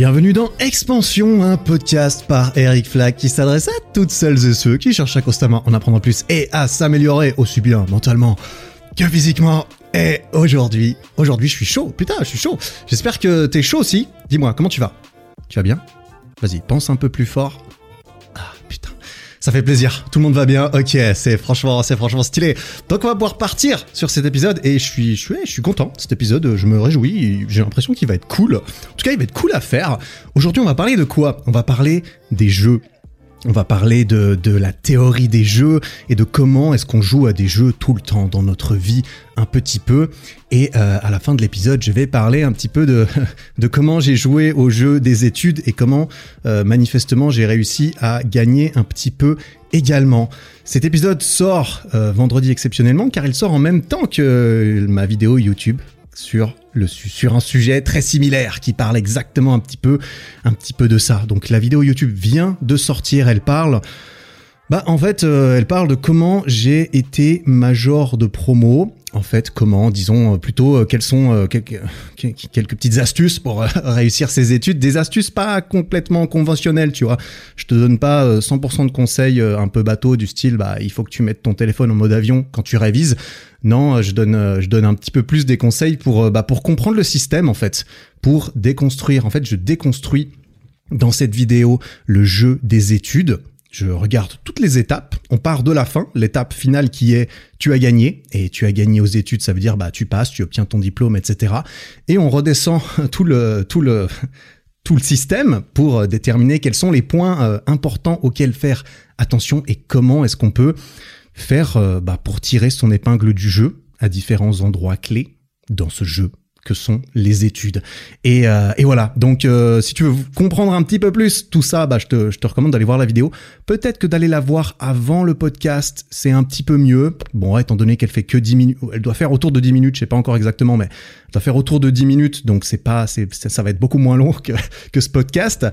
Bienvenue dans Expansion, un podcast par Eric Flack qui s'adresse à toutes celles et ceux qui cherchent à constamment en apprendre plus et à s'améliorer aussi bien mentalement que physiquement. Et aujourd'hui, aujourd'hui je suis chaud, putain je suis chaud. J'espère que t'es chaud aussi. Dis-moi, comment tu vas? Tu vas bien? Vas-y, pense un peu plus fort. Ça fait plaisir, tout le monde va bien, ok, c'est franchement, c'est franchement stylé. Donc on va pouvoir partir sur cet épisode et je suis, je suis, je suis content. Cet épisode, je me réjouis. J'ai l'impression qu'il va être cool. En tout cas, il va être cool à faire. Aujourd'hui, on va parler de quoi? On va parler des jeux. On va parler de, la théorie des jeux et de comment est-ce qu'on joue à des jeux tout le temps dans notre vie un petit peu. Et euh, à la fin de l'épisode, je vais parler un petit peu de, de comment j'ai joué au jeu des études et comment euh, manifestement j'ai réussi à gagner un petit peu également. Cet épisode sort euh, vendredi exceptionnellement car il sort en même temps que ma vidéo YouTube sur un sujet très similaire qui parle exactement un petit peu un petit peu de ça. Donc la vidéo YouTube vient de sortir, elle parle bah en fait, euh, elle parle de comment j'ai été major de promo. En fait, comment, disons plutôt, euh, quelles sont euh, quelques, quelques, petites astuces pour réussir ses études. Des astuces pas complètement conventionnelles, tu vois. Je te donne pas 100% de conseils un peu bateau du style, bah il faut que tu mettes ton téléphone en mode avion quand tu révises. Non, je donne, je donne un petit peu plus des conseils pour, bah, pour comprendre le système en fait, pour déconstruire. En fait, je déconstruis dans cette vidéo le jeu des études je regarde toutes les étapes. On part de la fin, l'étape finale qui est tu as gagné et tu as gagné aux études, ça veut dire bah tu passes, tu obtiens ton diplôme, etc. Et on redescend tout le tout le tout le système pour déterminer quels sont les points euh, importants auxquels faire attention et comment est-ce qu'on peut faire euh, bah, pour tirer son épingle du jeu à différents endroits clés dans ce jeu que sont les études. Et, euh, et voilà, donc euh, si tu veux comprendre un petit peu plus tout ça, bah, je, te, je te recommande d'aller voir la vidéo. Peut-être que d'aller la voir avant le podcast, c'est un petit peu mieux. Bon, étant donné qu'elle fait que 10 minutes, elle doit faire autour de 10 minutes, je sais pas encore exactement, mais elle doit faire autour de 10 minutes, donc c'est pas, c'est, ça va être beaucoup moins long que, que ce podcast.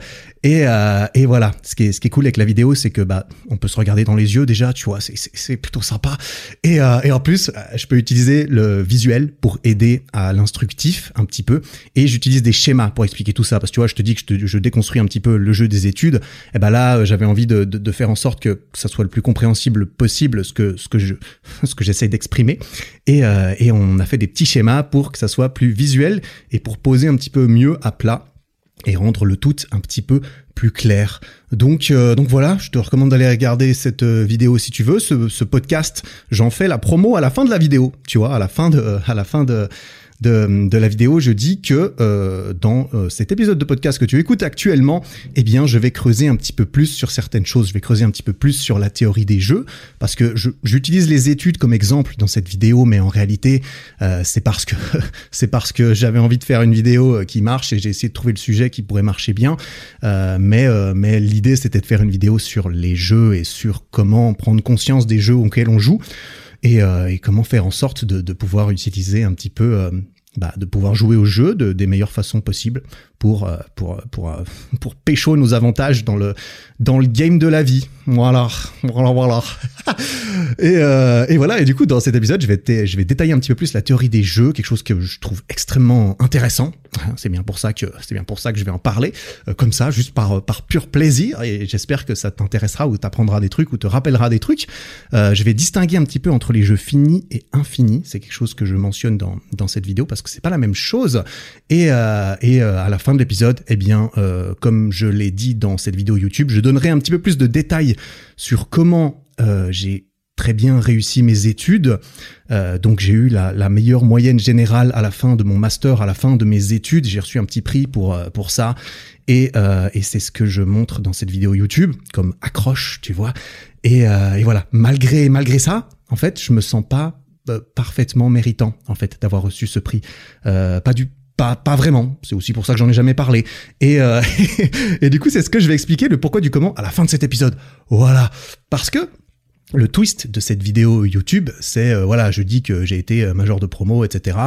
Et, euh, et voilà, ce qui, est, ce qui est cool avec la vidéo, c'est que bah, on peut se regarder dans les yeux déjà, tu vois, c'est, plutôt sympa. Et, et en plus, je peux utiliser le visuel pour aider à un petit peu et j'utilise des schémas pour expliquer tout ça parce que tu vois je te dis que je, je déconstruis un petit peu le jeu des études et ben là j'avais envie de, faire en sorte que ça soit le plus compréhensible possible ce que ce que je ce que j'essaye d'exprimer et, euh, et on a fait des petits schémas pour que ça soit plus visuel et pour poser un petit peu mieux à plat et rendre le tout un petit peu plus clair. Donc, euh, donc voilà, je te recommande d'aller regarder cette euh, vidéo si tu veux. Ce, ce podcast, j'en fais la promo à la fin de la vidéo, tu vois, à la fin de, à la fin de, de, de la vidéo, je dis que euh, dans euh, cet épisode de podcast que tu écoutes actuellement, eh bien, je vais creuser un petit peu plus sur certaines choses. Je vais creuser un petit peu plus sur la théorie des jeux, parce que j'utilise les études comme exemple dans cette vidéo, mais en réalité, euh, c'est parce que c'est parce que j'avais envie de faire une vidéo euh, qui marche et j'ai essayé de trouver le sujet qui pourrait marcher bien. Euh, mais mais l'idée, c'était de faire une vidéo sur les jeux et sur comment prendre conscience des jeux auxquels on joue et, euh, et comment faire en sorte de, de, pouvoir utiliser un petit peu, euh, bah, de pouvoir jouer au jeu de, des meilleures façons possibles pour euh, pour pour euh, pour pécho nos avantages dans le dans le game de la vie. Voilà, voilà, voilà. et, euh, et voilà. Et du coup, dans cet épisode, je vais je vais détailler un petit peu plus la théorie des jeux, quelque chose que je trouve extrêmement intéressant. C'est bien pour ça que c'est bien pour ça que je vais en parler euh, comme ça, juste par par pur plaisir. Et j'espère que ça t'intéressera ou t'apprendra des trucs ou te rappellera des trucs. Euh, je vais distinguer un petit peu entre les jeux finis et infinis. C'est quelque chose que je mentionne dans dans cette vidéo parce que c'est pas la même chose. Et euh, et à la de l'épisode, eh bien, euh, comme je l'ai dit dans cette vidéo YouTube, je donnerai un petit peu plus de détails sur comment euh, j'ai très bien réussi mes études. Euh, donc j'ai eu la, meilleure moyenne générale à la fin de mon master, à la fin de mes études. J'ai reçu un petit prix pour pour ça. Et, et c'est ce que je montre dans cette vidéo YouTube comme accroche, tu vois. Et, et voilà, malgré malgré ça, en fait, je me sens pas parfaitement méritant en fait d'avoir reçu ce prix. pas du pas, pas vraiment. C'est aussi pour ça que j'en ai jamais parlé. Et, euh, et du coup, c'est ce que je vais expliquer, le pourquoi du comment à la fin de cet épisode. Voilà. Parce que le twist de cette vidéo YouTube, c'est euh, voilà, je dis que j'ai été euh, major de promo, etc.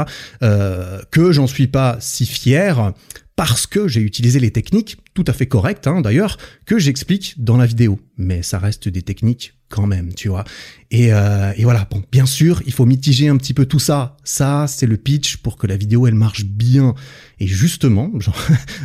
Que j'en suis pas si fier parce que j'ai utilisé les techniques tout à fait correctes hein, d'ailleurs que j'explique dans la vidéo. Mais ça reste des techniques quand même, tu vois. Et, euh, et, voilà, bon, bien sûr, il faut mitiger un petit peu tout ça. Ça, c'est le pitch pour que la vidéo, elle marche bien. Et justement,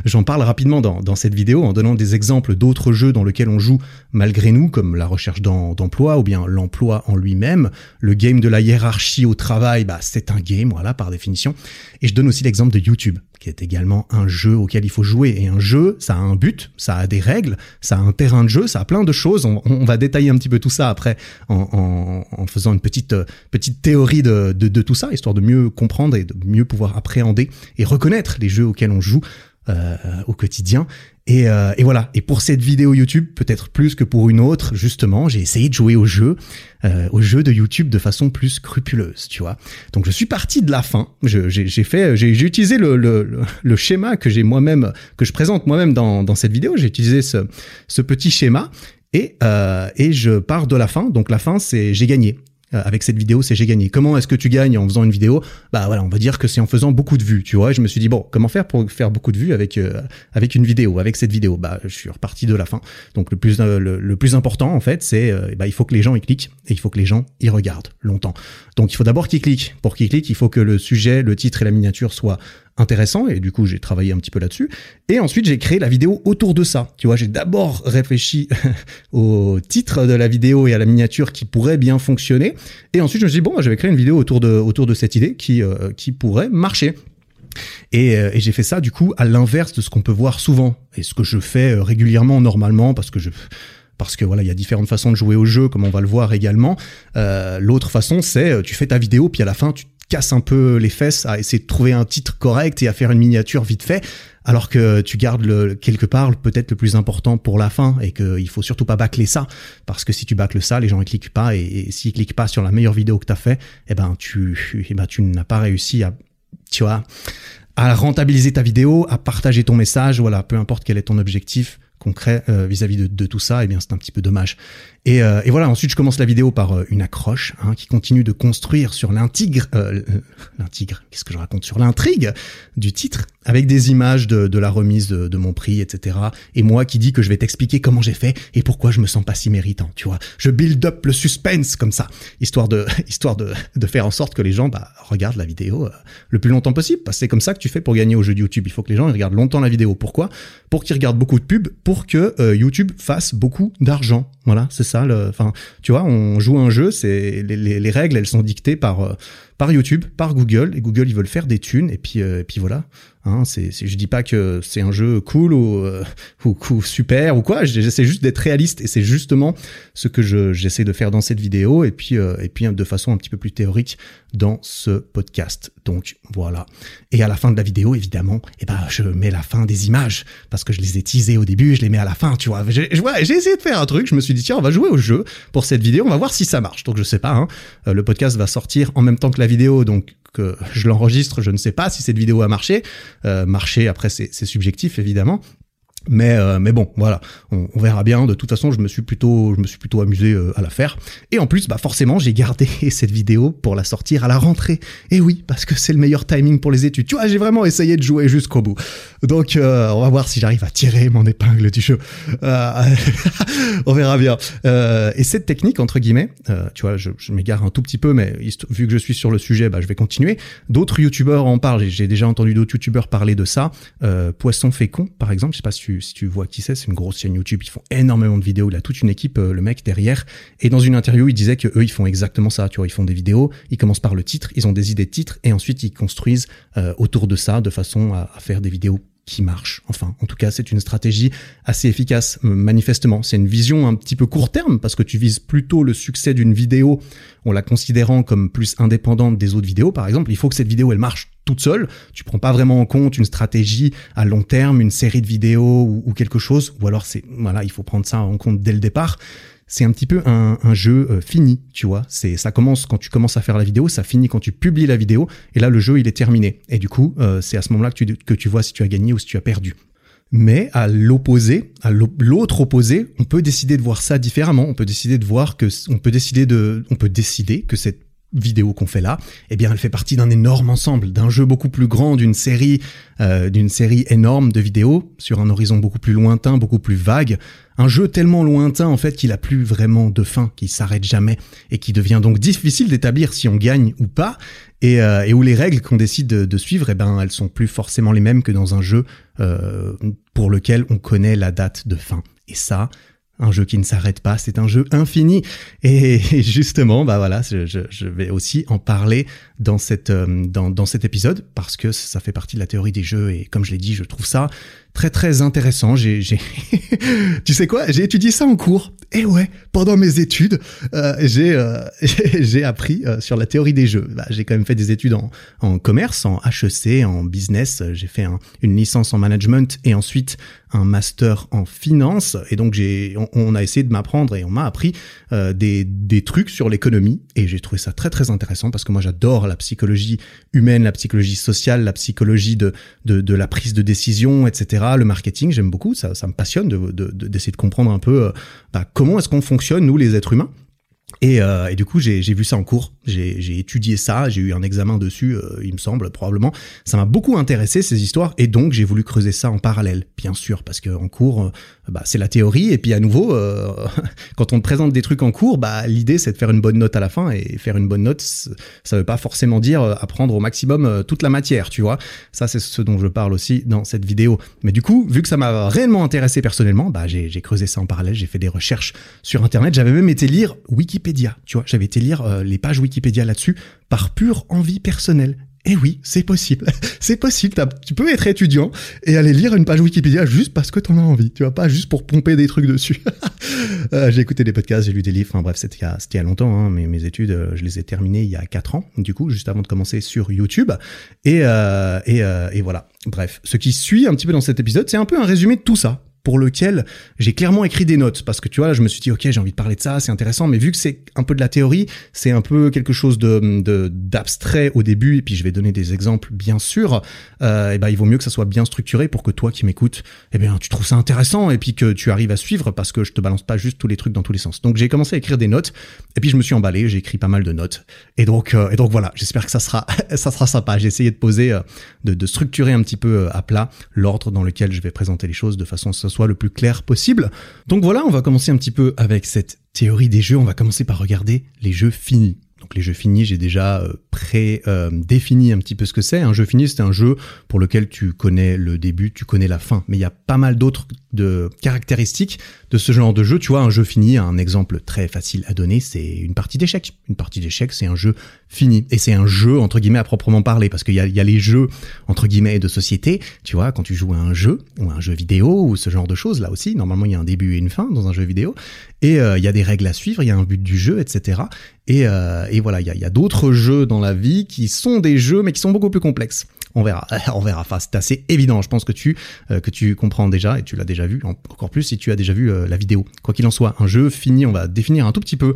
j'en parle rapidement dans, dans, cette vidéo en donnant des exemples d'autres jeux dans lesquels on joue malgré nous, comme la recherche d'emploi ou bien l'emploi en lui-même. Le game de la hiérarchie au travail, bah, c'est un game, voilà, par définition. Et je donne aussi l'exemple de YouTube qui est également un jeu auquel il faut jouer. Et un jeu, ça a un but, ça a des règles, ça a un terrain de jeu, ça a plein de choses. On, va détailler un petit peu tout ça après en, faisant une petite, euh, théorie de, tout ça, histoire de mieux comprendre et de mieux pouvoir appréhender et reconnaître les jeux auxquels on joue euh, au quotidien. Et, euh, et, voilà. Et pour cette vidéo YouTube, peut-être plus que pour une autre, justement, j'ai essayé de jouer au jeu, euh, au jeu de YouTube de façon plus scrupuleuse, tu vois. Donc je suis parti de la fin. J'ai fait, j'ai utilisé le, le, le, schéma que j'ai moi-même, que je présente moi-même dans, dans cette vidéo. J'ai utilisé ce, ce petit schéma et, euh, et je pars de la fin. Donc la fin, c'est j'ai gagné. Euh, avec cette vidéo, c'est j'ai gagné. Comment est-ce que tu gagnes en faisant une vidéo? Bah voilà, on va dire que c'est en faisant beaucoup de vues, tu vois. je me suis dit bon, comment faire pour faire beaucoup de vues avec euh, avec une vidéo, avec cette vidéo? Bah je suis reparti de la fin. Donc le plus euh, le, plus important en fait, c'est bah il faut que les gens y cliquent et il faut que les gens y regardent longtemps. Donc il faut d'abord qu'ils cliquent. Pour qu'ils cliquent, il faut que le sujet, le titre et la miniature soient intéressant et du coup j'ai travaillé un petit peu là-dessus. Et ensuite j'ai créé la vidéo autour de ça. Tu vois j'ai d'abord réfléchi au titre de la vidéo et à la miniature qui pourrait bien fonctionner. Et ensuite je me suis dit bon je vais créer une vidéo autour de autour de cette idée qui euh, qui pourrait marcher. Et, euh, et j'ai fait ça du coup à l'inverse de ce qu'on peut voir souvent et ce que je fais euh, régulièrement normalement parce que je parce que voilà, il y a différentes façons de jouer au jeu, comme on va le voir également. L'autre façon, c'est tu fais ta vidéo, puis à la fin, tu casse un peu les fesses à essayer de trouver un titre correct et à faire une miniature vite fait, alors que tu gardes le, quelque part peut-être le plus important pour la fin et qu'il faut surtout pas bâcler ça, parce que si tu bâcles ça, les gens ne cliquent pas et, s'ils cliquent pas sur la meilleure vidéo que tu as fait, eh ben tu, eh ben tu n'as pas réussi à, tu vois, à rentabiliser ta vidéo, à partager ton message, voilà, peu importe quel est ton objectif concret euh, vis-à-vis de, de, tout ça, eh bien c'est un petit peu dommage. Et, euh, et, voilà, ensuite je commence la vidéo par euh, une accroche hein, qui continue de construire sur l'intrigue, euh, l'intrigue, qu'est-ce que je raconte sur l'intrigue du titre, avec des images de, de la remise de, de, mon prix, etc. Et moi qui dis que je vais t'expliquer comment j'ai fait et pourquoi je me sens pas si méritant, tu vois. Je build up le suspense comme ça, histoire de, histoire de, de faire en sorte que les gens bah, regardent la vidéo le plus longtemps possible, parce que c'est comme ça que tu fais pour gagner au jeu de YouTube. Il faut que les gens ils regardent longtemps la vidéo. Pourquoi? Pour qu'ils regardent beaucoup de pubs, pour que YouTube fasse beaucoup d'argent. Voilà, c'est ça Enfin, tu vois, on joue un jeu, c'est les, les, règles, elles sont dictées par euh, par YouTube, par Google, et Google ils veulent faire des thunes, et puis euh, et puis voilà. Hein, c'est, je dis pas que c'est un jeu cool ou, euh, ou, super ou quoi. J'essaie juste d'être réaliste et c'est justement ce que je, j'essaie de faire dans cette vidéo et puis euh, et puis de façon un petit peu plus théorique dans ce podcast. Donc voilà. Et à la fin de la vidéo, évidemment, eh ben je mets la fin des images parce que je les ai teasées au début, je les mets à la fin. Tu vois, j'ai, j'ai essayé de faire un truc. Je me suis dit tiens, on va jouer au jeu pour cette vidéo. On va voir si ça marche. Donc je sais pas. Hein, le podcast va sortir en même temps que la vidéo, donc que je l'enregistre, je ne sais pas si cette vidéo a marché. Euh, marché, après c'est subjectif évidemment. Mais euh, mais bon, voilà, on, verra bien. De toute façon, je me suis plutôt je me suis plutôt amusé euh, à la faire. Et en plus, bah forcément, j'ai gardé cette vidéo pour la sortir à la rentrée. Et oui, parce que c'est le meilleur timing pour les études. Tu vois, j'ai vraiment essayé de jouer jusqu'au bout. Donc, euh, on va voir si j'arrive à tirer mon épingle du jeu. on verra bien. et cette technique entre guillemets, tu vois, je, je m'égare un tout petit peu, mais vu que je suis sur le sujet, bah je vais continuer. D'autres youtubeurs en parlent. J'ai déjà entendu d'autres youtubeurs parler de ça. Poisson fécond, par exemple. Je sais pas si si tu vois qui c'est, c'est une grosse chaîne YouTube. Ils font énormément de vidéos. Il a toute une équipe, euh, le mec derrière. Et dans une interview, il disait que eux, ils font exactement ça. Tu vois, ils font des vidéos. Ils commencent par le titre. Ils ont des idées de titres et ensuite ils construisent euh, autour de ça de façon à faire des vidéos qui marche. Enfin, en tout cas, c'est une stratégie assez efficace, euh, manifestement. C'est une vision un petit peu court terme, parce que tu vises plutôt le succès d'une vidéo en la considérant comme plus indépendante des autres vidéos. Par exemple, il faut que cette vidéo, elle marche toute seule. Tu prends pas vraiment en compte une stratégie à long terme, une série de vidéos ou, ou quelque chose. Ou alors, c'est, voilà, il faut prendre ça en compte dès le départ c'est un petit peu un, un jeu euh, fini, tu vois. C'est ça commence quand tu commences à faire la vidéo, ça finit quand tu publies la vidéo, et là le jeu il est terminé. Et du coup, euh, c'est à ce moment-là que tu, que tu vois si tu as gagné ou si tu as perdu. Mais à l'opposé, à l'autre opposé, on peut décider de voir ça différemment. On peut décider de voir que, on peut décider de, on peut décider que cette vidéo qu'on fait là, eh bien elle fait partie d'un énorme ensemble, d'un jeu beaucoup plus grand, d'une série, euh, d'une série énorme de vidéos sur un horizon beaucoup plus lointain, beaucoup plus vague, un jeu tellement lointain en fait qu'il a plus vraiment de fin, qui s'arrête jamais et qui devient donc difficile d'établir si on gagne ou pas, et, euh, où les règles qu'on décide de, suivre, eh ben elles sont plus forcément les mêmes que dans un jeu euh, pour lequel on connaît la date de fin. Et ça, un jeu qui ne s'arrête pas, c'est un jeu infini. Et justement, bah voilà, je, vais aussi en parler dans cette euh, dans, dans cet épisode parce que ça fait partie de la théorie des jeux et comme je l'ai dit, je trouve ça très très intéressant. J'ai, tu sais quoi, j'ai étudié ça en cours. Et ouais, pendant mes études, euh, j'ai euh, j'ai appris euh, sur la théorie des jeux. Bah, j'ai quand même fait des études en, en commerce, en HEC, en business. J'ai fait une licence en management et ensuite un master en finance. Et donc j'ai, on, a essayé de m'apprendre et on m'a appris des des trucs sur l'économie. Et j'ai trouvé ça très très intéressant parce que moi j'adore la psychologie humaine, la psychologie sociale, la psychologie de, de la prise de décision, etc le marketing, j'aime beaucoup, ça, ça me passionne d'essayer de, de, de comprendre un peu euh, bah, comment est-ce qu'on fonctionne, nous les êtres humains. Et, euh, et, du coup, j'ai vu ça en cours, j'ai étudié ça, j'ai eu un examen dessus, euh, il me semble, probablement. Ça m'a beaucoup intéressé, ces histoires, et donc j'ai voulu creuser ça en parallèle, bien sûr, parce que en cours, euh, bah, c'est la théorie, et puis à nouveau, quand on te présente des trucs en cours, bah, l'idée c'est de faire une bonne note à la fin, et faire une bonne note, ça veut pas forcément dire apprendre au maximum toute la matière, tu vois. Ça, c'est ce dont je parle aussi dans cette vidéo. Mais du coup, vu que ça m'a réellement intéressé personnellement, bah, j'ai creusé ça en parallèle, j'ai fait des recherches sur Internet, j'avais même été lire Wikipédia, tu vois, j'avais été lire les pages Wikipédia là-dessus par pure envie personnelle. Eh oui, c'est possible. c'est possible. Tu peux être étudiant et aller lire une page Wikipédia juste parce que t'en as envie. Tu vois, pas juste pour pomper des trucs dessus. Euh, j'ai écouté des podcasts, j'ai lu des livres. Bref, c'était il y a, longtemps. Hein, mais mes études, euh, je les ai terminées il y a 4 ans. Du coup, juste avant de commencer sur YouTube. Euh, et voilà. Bref, ce qui suit un petit peu dans cet épisode, c'est un peu un résumé de tout ça pour lequel j'ai clairement écrit des notes. Parce que tu vois là je me suis dit ok j'ai envie de parler de ça c'est intéressant. Mais vu que c'est un peu de la théorie c'est un peu quelque chose de d'abstrait au début. Et puis je vais donner des exemples bien sûr. Euh, et ben il vaut mieux que ça soit bien structuré pour que toi qui m'écoutes eh bien tu trouves ça intéressant et puis que tu arrives à suivre parce que je te balance pas juste tous les trucs dans tous les sens. Donc j'ai commencé à écrire des notes et puis je me suis emballé j'ai écrit pas mal de notes. Et donc euh, et donc voilà j'espère que ça sera ça sera sympa. J'ai essayé de poser euh, de, structurer un petit peu euh, à plat l'ordre dans lequel je vais présenter les choses de façon soit le plus clair possible. Donc voilà, on va commencer un petit peu avec cette théorie des jeux. On va commencer par regarder les jeux finis. Donc les jeux finis, j'ai déjà euh, pré-défini un petit peu ce que c'est. Un jeu fini, c'est un jeu pour lequel tu connais le début, tu connais la fin. Mais il y a pas mal d'autres de caractéristiques de ce genre de jeu. Tu vois, un jeu fini, un exemple très facile à donner, c'est une partie d'échecs. Une partie d'échecs, c'est un jeu fini. Et c'est un jeu, entre guillemets, à proprement parler, parce qu'il y a, y a les jeux, entre guillemets, de société. Tu vois, quand tu joues à un jeu, ou un jeu vidéo, ou ce genre de choses, là aussi, normalement, il y a un début et une fin dans un jeu vidéo. Et euh, il y a des règles à suivre, il y a un but du jeu, etc. Et, euh, et voilà, il y a, y a d'autres jeux dans la vie qui sont des jeux, mais qui sont beaucoup plus complexes. On verra, on verra. Enfin, c'est assez évident. Je pense que tu euh, que tu comprends déjà et tu l'as déjà vu. Encore plus si tu as déjà vu euh, la vidéo. Quoi qu'il en soit, un jeu fini. On va définir un tout petit peu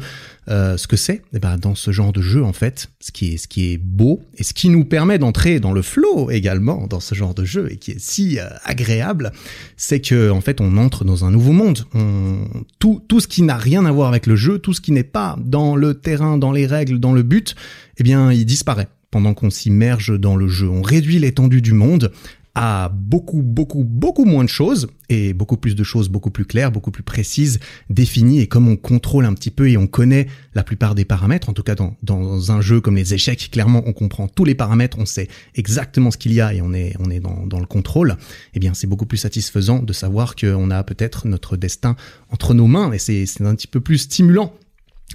euh, ce que c'est. Eh ben dans ce genre de jeu, en fait, ce qui est ce qui est beau et ce qui nous permet d'entrer dans le flow également dans ce genre de jeu et qui est si agréable, c'est que en fait, on entre dans un nouveau monde. On, tout tout ce qui n'a rien à voir avec le jeu, tout ce qui n'est pas dans le terrain, dans les règles, dans le but, eh bien, il disparaît pendant qu'on s'immerge dans le jeu. On réduit l'étendue du monde à beaucoup, beaucoup, beaucoup moins de choses et beaucoup plus de choses beaucoup plus claires, beaucoup plus précises, définies et comme on contrôle un petit peu et on connaît la plupart des paramètres, en tout cas dans, dans un jeu comme les échecs, clairement on comprend tous les paramètres, on sait exactement ce qu'il y a et on est, on est dans, dans le contrôle, eh bien c'est beaucoup plus satisfaisant de savoir qu'on a peut-être notre destin entre nos mains et c'est un petit peu plus stimulant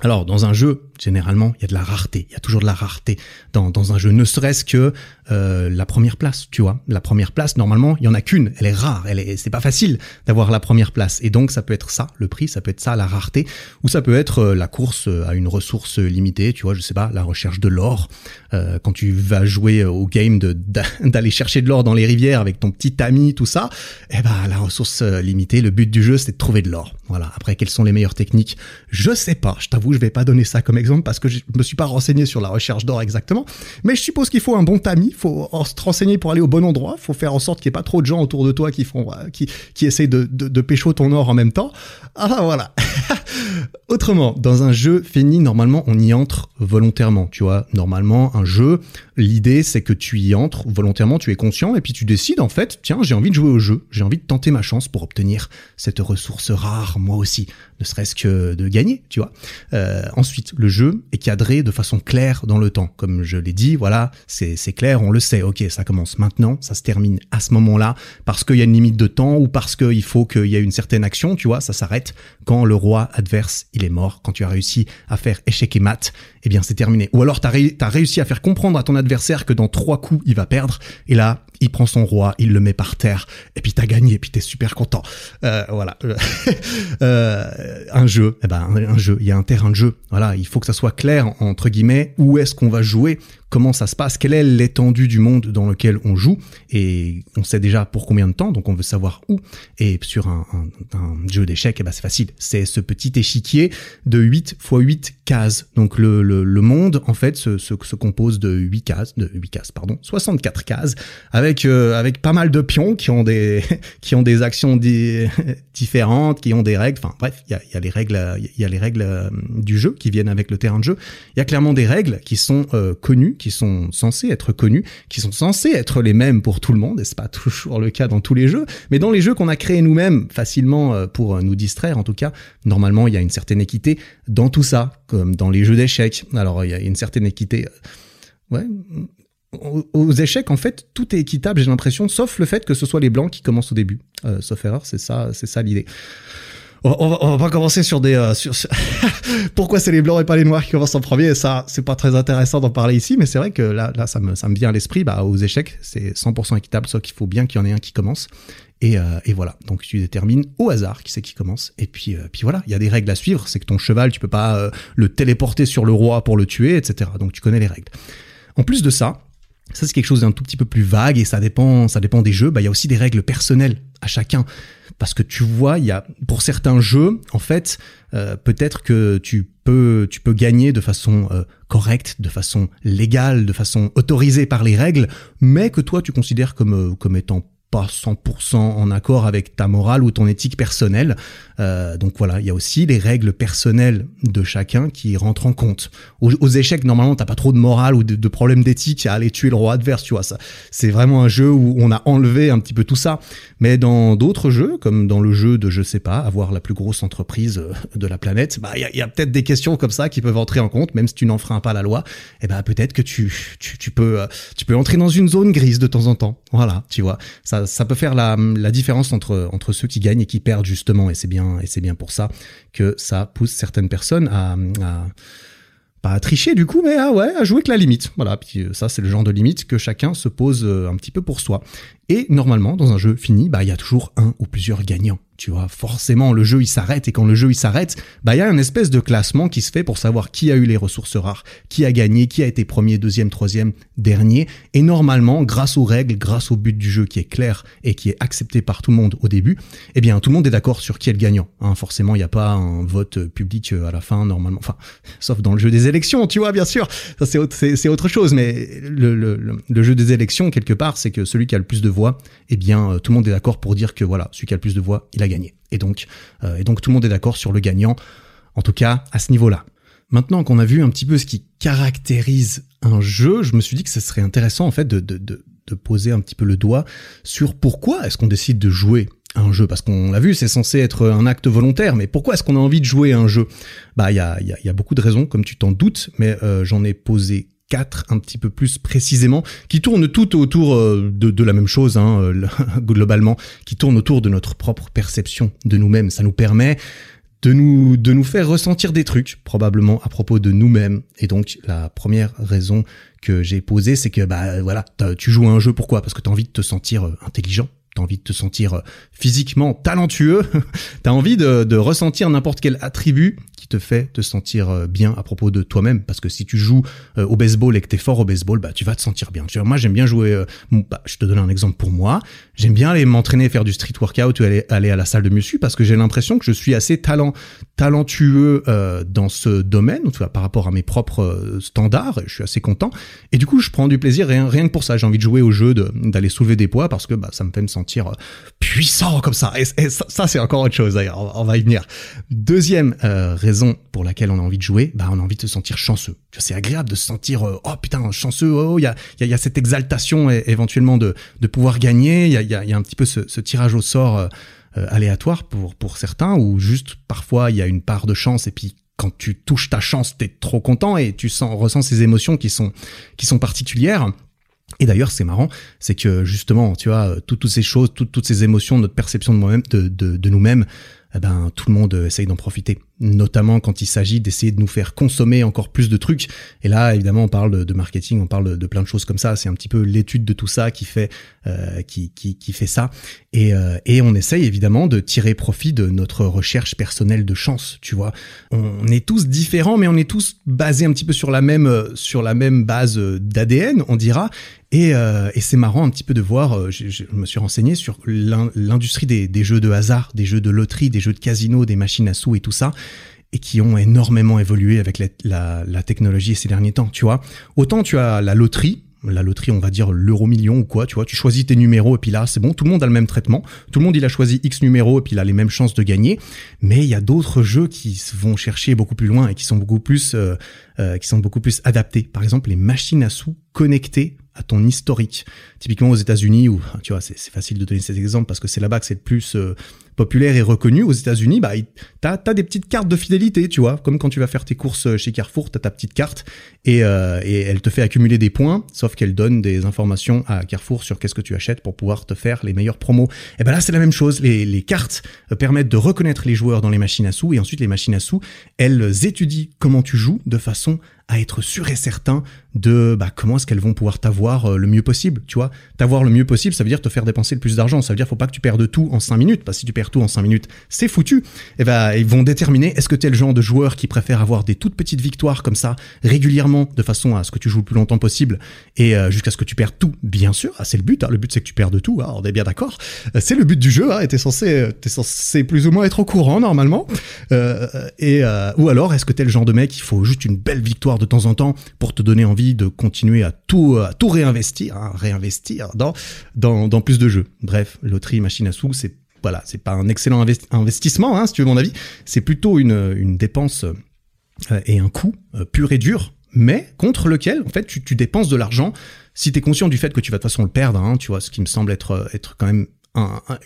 alors, dans un jeu, généralement, il y a de la rareté. Il y a toujours de la rareté dans, dans un jeu, ne serait-ce que euh, la première place, tu vois. La première place, normalement, il y en a qu'une. Elle est rare. Elle est, c'est pas facile d'avoir la première place. Et donc, ça peut être ça, le prix. Ça peut être ça, la rareté. Ou ça peut être euh, la course euh, à une ressource limitée. Tu vois, je sais pas, la recherche de l'or. Euh, quand tu vas jouer au game de, d'aller chercher de l'or dans les rivières avec ton petit ami, tout ça. Eh ben, la ressource limitée, le but du jeu, c'est de trouver de l'or. Voilà. Après, quelles sont les meilleures techniques? Je sais pas. Je vais pas donner ça comme exemple parce que je me suis pas renseigné sur la recherche d'or exactement. Mais je suppose qu'il faut un bon tamis faut se renseigner pour aller au bon endroit, faut faire en sorte qu'il n'y ait pas trop de gens autour de toi qui font, euh, qui, qui essayent de, de, de pécho ton or en même temps. Ah voilà. Autrement, dans un jeu fini, normalement, on y entre volontairement. Tu vois, normalement, un jeu, l'idée, c'est que tu y entres volontairement, tu es conscient, et puis tu décides, en fait, tiens, j'ai envie de jouer au jeu, j'ai envie de tenter ma chance pour obtenir cette ressource rare, moi aussi, ne serait-ce que de gagner, tu vois. Euh, ensuite, le jeu est cadré de façon claire dans le temps. Comme je l'ai dit, voilà, c'est clair, on le sait, ok, ça commence maintenant, ça se termine à ce moment-là, parce qu'il y a une limite de temps, ou parce qu'il faut qu'il y ait une certaine action, tu vois, ça s'arrête quand le roi adverse, il est mort, quand tu as réussi à faire échec et mat, eh bien c'est terminé. Ou alors tu as, réussi à faire comprendre à ton adversaire que dans trois coups, il va perdre, et là, il prend son roi, il le met par terre, et puis t'as gagné, et puis t'es super content. Euh, voilà. euh, un jeu, eh ben un, jeu, il y a un terrain de jeu. Voilà, il faut que ça soit clair entre guillemets où est-ce qu'on va jouer comment ça se passe, quelle est l'étendue du monde dans lequel on joue, et on sait déjà pour combien de temps, donc on veut savoir où. Et sur un, jeu d'échecs, eh ben c'est facile, c'est ce petit échiquier de 8 x 8 cases. Donc le, le, monde, en fait, se, se, se, compose de 8 cases, de 8 cases, pardon, 64 cases, avec, euh, avec pas mal de pions qui ont des, qui ont des actions différentes, qui ont des règles, enfin bref, il y a, y a, les règles, il y a les règles euh, du jeu qui viennent avec le terrain de jeu. Il y a clairement des règles qui sont euh, connues, qui sont censés être connus, qui sont censés être les mêmes pour tout le monde, et c'est pas toujours le cas dans tous les jeux, mais dans les jeux qu'on a créés nous-mêmes facilement euh, pour nous distraire, en tout cas, normalement, il y a une certaine équité dans tout ça, comme dans les jeux d'échecs. Alors, il y a une certaine équité, euh, ouais, aux échecs, en fait, tout est équitable, j'ai l'impression, sauf le fait que ce soit les blancs qui commencent au début. Euh, sauf erreur, c'est ça, c'est ça l'idée on va, on va commencer sur des euh, sur, pourquoi c'est les blancs et pas les noirs qui commencent en premier. Ça c'est pas très intéressant d'en parler ici mais c'est vrai que là là ça me ça me vient à l'esprit. Bah aux échecs c'est 100% équitable sauf qu'il faut bien qu'il y en ait un qui commence. Et, euh, et voilà. Donc tu détermines au hasard qui c'est qui commence. Et puis euh, puis voilà. Il y a des règles à suivre. C'est que ton cheval tu peux pas le téléporter sur le roi pour le tuer etc donc tu connais les règles. En plus de ça ça, c'est quelque chose d'un tout petit peu plus vague et ça dépend, ça dépend des jeux. Bah, il y a aussi des règles personnelles à chacun. Parce que tu vois, il y a, pour certains jeux, en fait, euh, peut-être que tu peux, tu peux gagner de façon euh, correcte, de façon légale, de façon autorisée par les règles, mais que toi, tu considères comme, euh, comme étant pas 100% en accord avec ta morale ou ton éthique personnelle. Euh, donc voilà, il y a aussi les règles personnelles de chacun qui rentrent en compte. Aux, échecs, normalement, t'as pas trop de morale ou de, de problème d'éthique à aller tuer le roi adverse, tu vois. Ça, c'est vraiment un jeu où on a enlevé un petit peu tout ça. Mais dans d'autres jeux, comme dans le jeu de, je sais pas, avoir la plus grosse entreprise euh, de la planète, bah il y a, peut-être des questions comme ça qui peuvent entrer en compte, même si tu n'enfreins pas la loi. Et eh ben peut-être que tu, tu, tu peux, euh, tu peux entrer dans une zone grise de temps en temps. Voilà, tu vois. Ça, ça, peut faire la, différence entre, ceux qui gagnent et qui perdent justement, et c'est bien, et c'est bien pour ça que ça pousse certaines personnes à, pas à tricher du coup, mais à jouer avec la limite. Voilà, puis euh, ça c'est le genre de limite que chacun se pose euh, un petit peu pour soi. Et normalement, dans un jeu fini, bah il y a toujours un ou plusieurs gagnants. Tu vois, forcément, le jeu il s'arrête et quand le jeu il s'arrête, bah il y a une espèce de classement qui se fait pour savoir qui a eu les ressources rares, qui a gagné, qui a été premier, deuxième, troisième, dernier. Et normalement, grâce aux règles, grâce au but du jeu qui est clair et qui est accepté par tout le monde au début, eh bien tout le monde est d'accord sur qui est le gagnant. Hein, forcément, il n'y a pas un vote public euh, à la fin normalement, enfin, sauf dans le jeu des élections, tu vois, bien sûr. Ça c'est autre, chose, mais le, jeu des élections quelque part, c'est que celui qui a le plus de voix, eh bien euh, tout le monde est d'accord pour dire que voilà, celui qui a le plus de voix, il a gagné. Et donc, euh, et donc tout le monde est d'accord sur le gagnant, en tout cas à ce niveau-là. Maintenant qu'on a vu un petit peu ce qui caractérise un jeu, je me suis dit que ce serait intéressant en fait de, de, de, poser un petit peu le doigt sur pourquoi est-ce qu'on décide de jouer un jeu parce qu'on l'a vu, c'est censé être un acte volontaire, mais pourquoi est-ce qu'on a envie de jouer un jeu? Bah, il y a, y, a, y a, beaucoup de raisons, comme tu t'en doutes, mais euh, j'en ai posé quatre un petit peu plus précisément, qui tournent toutes autour euh, de, de, la même chose, hein, euh, globalement, qui tournent autour de notre propre perception de nous-mêmes. Ça nous permet de nous, de nous faire ressentir des trucs, probablement à propos de nous-mêmes. Et donc, la première raison que j'ai posée, c'est que, bah, voilà, tu joues à un jeu, pourquoi? Parce que tu as envie de te sentir euh, intelligent, t'as envie de te sentir physiquement talentueux, t'as envie de, de ressentir n'importe quel attribut te fait te sentir euh, bien à propos de toi-même. Parce que si tu joues euh, au baseball et que t'es fort au baseball, bah tu vas te sentir bien. Tu vois, moi j'aime bien jouer. Euh, bah, je te donne un exemple pour moi. J'aime bien aller m'entraîner, faire du street workout ou aller, aller à la salle de muscu parce que j'ai l'impression que je suis assez talent, talentueux dans ce domaine, tu vois, par rapport à mes propres standards. Je suis assez content. Et du coup, je prends du plaisir rien, rien que pour ça. J'ai envie de jouer au jeu, d'aller soulever des poids parce que bah, ça me fait me sentir puissant comme ça. Et, ça, c'est encore autre chose d'ailleurs, on, va y venir. Deuxième raison pour laquelle on a envie de jouer, bah on a envie de se sentir chanceux. C'est agréable de se sentir oh putain chanceux, oh il y a, cette exaltation éventuellement de, pouvoir gagner, il y a, un petit peu ce, tirage au sort aléatoire pour, certains, ou juste parfois il y a une part de chance et puis quand tu touches ta chance, t'es trop content et tu sens, ressens ces émotions qui sont, particulières. Et d'ailleurs, c'est marrant, c'est que justement, tu vois, toutes, ces choses, toutes, ces émotions, notre perception de nous-mêmes, eh ben, tout le monde essaye d'en profiter notamment quand il s'agit d'essayer de nous faire consommer encore plus de trucs. Et là, évidemment, on parle de marketing, on parle de plein de choses comme ça. C'est un petit peu l'étude de tout ça qui fait euh, qui, qui, qui, fait ça. Et, euh, et on essaye évidemment de tirer profit de notre recherche personnelle de chance. Tu vois, on est tous différents, mais on est tous basés un petit peu sur la même sur la même base d'ADN, on dira. Et, euh, et c'est marrant un petit peu de voir. Je, me suis renseigné sur l'industrie des, des jeux de hasard, des jeux de loterie, des jeux de casino, des machines à sous et tout ça et qui ont énormément évolué avec la, la, technologie ces derniers temps, tu vois. Autant tu as la loterie, la loterie, on va dire l'euro million ou quoi, tu vois, tu choisis tes numéros et puis là, c'est bon, tout le monde a le même traitement, tout le monde il a choisi X numéros et puis il a les mêmes chances de gagner, mais il y a d'autres jeux qui vont chercher beaucoup plus loin et qui sont beaucoup plus, euh, euh, qui sont beaucoup plus adaptés. Par exemple, les machines à sous connectées à ton historique. Typiquement aux États-Unis, où tu vois, c'est facile de donner cet exemple parce que c'est là-bas que c'est le plus euh, populaire et reconnu. Aux États-Unis, bah, t'as as des petites cartes de fidélité, tu vois, comme quand tu vas faire tes courses chez Carrefour, t'as ta petite carte et, euh, et elle te fait accumuler des points, sauf qu'elle donne des informations à Carrefour sur qu'est-ce que tu achètes pour pouvoir te faire les meilleures promos. Et ben là, c'est la même chose. Les, les cartes euh, permettent de reconnaître les joueurs dans les machines à sous et ensuite les machines à sous, elles étudient comment tu joues de façon à être sûr et certain de bah, comment est-ce qu'elles vont pouvoir t'avoir euh, le mieux possible, tu vois. T'avoir le mieux possible, ça veut dire te faire dépenser le plus d'argent. Ça veut dire faut pas que tu perdes tout en 5 minutes, parce que si tu perds tout en 5 minutes, c'est foutu. Et eh bah, ils vont déterminer est-ce que t'es le genre de joueur qui préfère avoir des toutes petites victoires comme ça régulièrement, de façon à ce que tu joues le plus longtemps possible et euh, jusqu'à ce que tu perdes tout? Bien sûr, ah, c'est le but. Hein. Le but c'est que tu perdes tout. Hein, on est bien d'accord. Euh, c'est le but du jeu. Hein, t'es censé, t'es censé plus ou moins être au courant normalement. et ou alors est-ce que t'es le genre de mec il faut juste une belle victoire de temps en temps pour te donner envie de continuer à tout, à tout réinvestir, hein, réinvestir dans, dans, dans plus de jeux. Bref, loterie, machine à sous, c'est voilà, c'est pas un excellent investissement, hein, si tu veux mon avis. C'est plutôt une, une dépense euh, et un coût euh, pur et dur, mais contre lequel, en fait, tu, dépenses de l'argent. Si tu es conscient du fait que tu vas de toute façon le perdre, hein, tu vois, ce qui me semble être, être quand même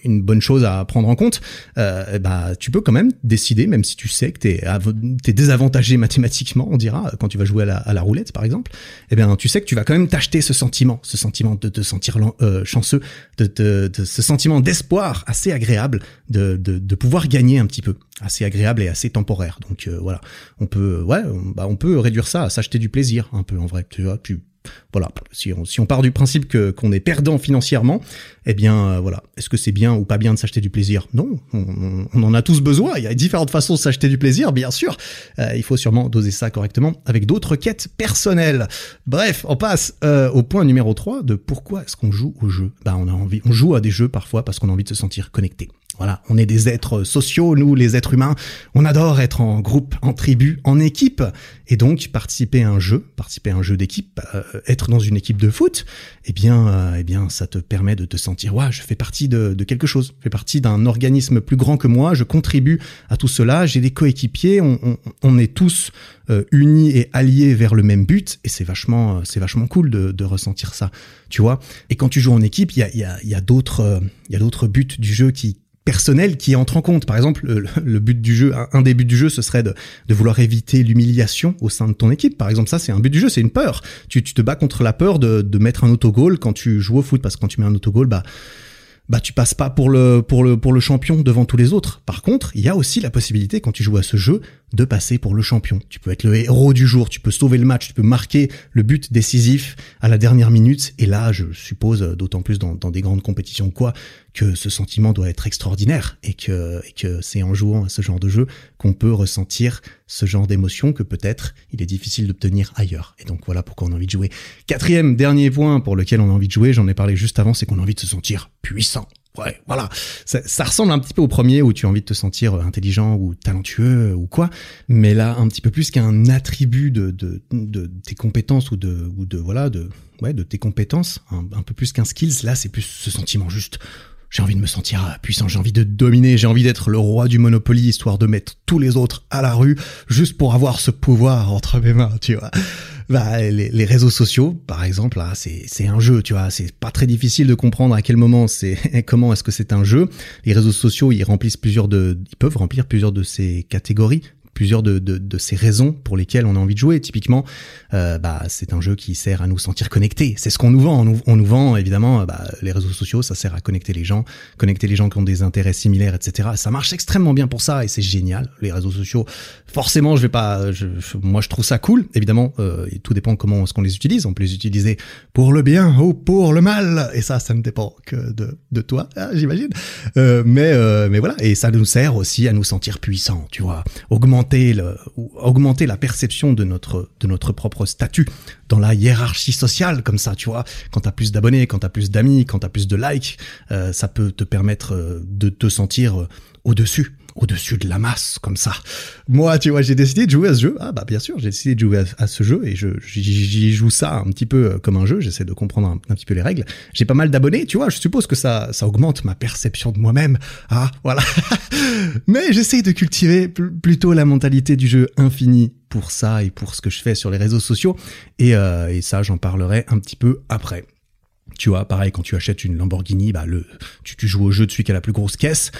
une bonne chose à prendre en compte, euh, bah tu peux quand même décider, même si tu sais que t'es es désavantagé mathématiquement, on dira, quand tu vas jouer à la, roulette par exemple, eh bien tu sais que tu vas quand même t'acheter ce sentiment, ce sentiment de te sentir euh, chanceux, de, de, de, ce sentiment d'espoir assez agréable, de, de, de, pouvoir gagner un petit peu, assez agréable et assez temporaire. Donc euh, voilà, on peut, ouais, bah, on peut réduire ça à s'acheter du plaisir un peu en vrai. Tu vois, tu voilà, si on, si on part du principe que qu'on est perdant financièrement, eh bien euh, voilà, est-ce que c'est bien ou pas bien de s'acheter du plaisir? Non, on, on, en a tous besoin. Il y a différentes façons de s'acheter du plaisir, bien sûr. Euh, il faut sûrement doser ça correctement avec d'autres quêtes personnelles. Bref, on passe euh, au point numéro 3 de pourquoi est-ce qu'on joue au jeu. Bah on a envie, on joue à des jeux parfois parce qu'on a envie de se sentir connecté. Voilà, on est des êtres sociaux, nous les êtres humains. On adore être en groupe, en tribu, en équipe. Et donc participer à un jeu, participer à un jeu d'équipe, euh, être dans une équipe de foot, eh bien, euh, eh bien, ça te permet de te sentir, ouais, je fais partie de, de quelque chose, je fais partie d'un organisme plus grand que moi, je contribue à tout cela, j'ai des coéquipiers, on, on, on, est tous euh, unis et alliés vers le même but, et c'est vachement, c'est vachement cool de, de, ressentir ça, tu vois. Et quand tu joues en équipe, il y a, y a, y a d'autres, il y a d'autres buts du jeu qui personnel qui entre en compte. Par exemple, le, but du jeu, un, des buts du jeu, ce serait de, vouloir éviter l'humiliation au sein de ton équipe. Par exemple, ça, c'est un but du jeu, c'est une peur. Tu, te bats contre la peur de, mettre un autogol quand tu joues au foot, parce que quand tu mets un autogol, bah bah tu passes pas pour le champion devant tous les autres. Par contre, il y a aussi la possibilité quand tu joues à ce jeu de passer pour le champion. Tu peux être le héros du jour, tu peux sauver le match, tu peux marquer le but décisif à la dernière minute. Et là, je suppose, d'autant plus dans, dans des grandes compétitions quoi, que ce sentiment doit être extraordinaire et que et que c'est en jouant à ce genre de jeu qu'on peut ressentir ce genre d'émotion que peut-être il est difficile d'obtenir ailleurs. Et donc voilà pourquoi on a envie de jouer. Quatrième, dernier point pour lequel on a envie de jouer, j'en ai parlé juste avant, c'est qu'on a envie de se sentir puissant. Ouais, voilà. Ça, ça, ressemble un petit peu au premier où tu as envie de te sentir intelligent ou talentueux ou quoi, mais là un petit peu plus qu'un attribut de, de, de, tes compétences ou de ou de voilà de ouais de tes compétences, un, un peu plus qu'un skills. Là, c'est plus ce sentiment juste j'ai envie de me sentir puissant, j'ai envie de dominer, j'ai envie d'être le roi du Monopoly, histoire de mettre tous les autres à la rue, juste pour avoir ce pouvoir entre mes mains, tu vois. Bah, les, réseaux sociaux, par exemple, là, c'est un jeu, tu vois. C'est pas très difficile de comprendre à quel moment c'est, comment est-ce que c'est un jeu. Les réseaux sociaux, ils remplissent plusieurs de, ils peuvent remplir plusieurs de ces catégories plusieurs de, de, de, ces raisons pour lesquelles on a envie de jouer. Typiquement, euh, bah, c'est un jeu qui sert à nous sentir connectés. C'est ce qu'on nous vend. On nous, vend évidemment bah, les réseaux sociaux, ça sert à connecter les gens, connecter les gens qui ont des intérêts similaires, etc. Ça marche extrêmement bien pour ça et c'est génial. Les réseaux sociaux, forcément, je vais pas, moi je trouve ça cool. Évidemment, euh, tout dépend comment est-ce qu'on les utilise. On peut les utiliser pour le bien ou pour le mal et ça, ça ne dépend que de, de toi, hein, j'imagine. Euh, mais euh, mais voilà et ça nous sert aussi à nous sentir puissants, tu vois, augmenter ou augmenter la perception de notre, de notre propre statut dans la hiérarchie sociale, comme ça, tu vois. Quand t'as plus d'abonnés, quand t'as plus d'amis, quand t'as plus de likes, euh, ça peut te permettre euh, de te sentir euh, au-dessus au-dessus de la masse, comme ça. Moi, tu vois, j'ai décidé de jouer à ce jeu. Ah bah bien sûr, j'ai décidé de jouer à, ce jeu et je j'y joue ça un petit peu euh, comme un jeu. J'essaie de comprendre un, petit peu les règles. J'ai pas mal d'abonnés, tu vois. Je suppose que ça ça augmente ma perception de moi-même. Ah voilà. Mais j'essaie de cultiver plutôt la mentalité du jeu infini pour ça et pour ce que je fais sur les réseaux sociaux. Et, euh, et ça, j'en parlerai un petit peu après. Tu vois, pareil, quand tu achètes une Lamborghini, bah le, tu, tu joues au jeu de celui qui a la plus grosse caisse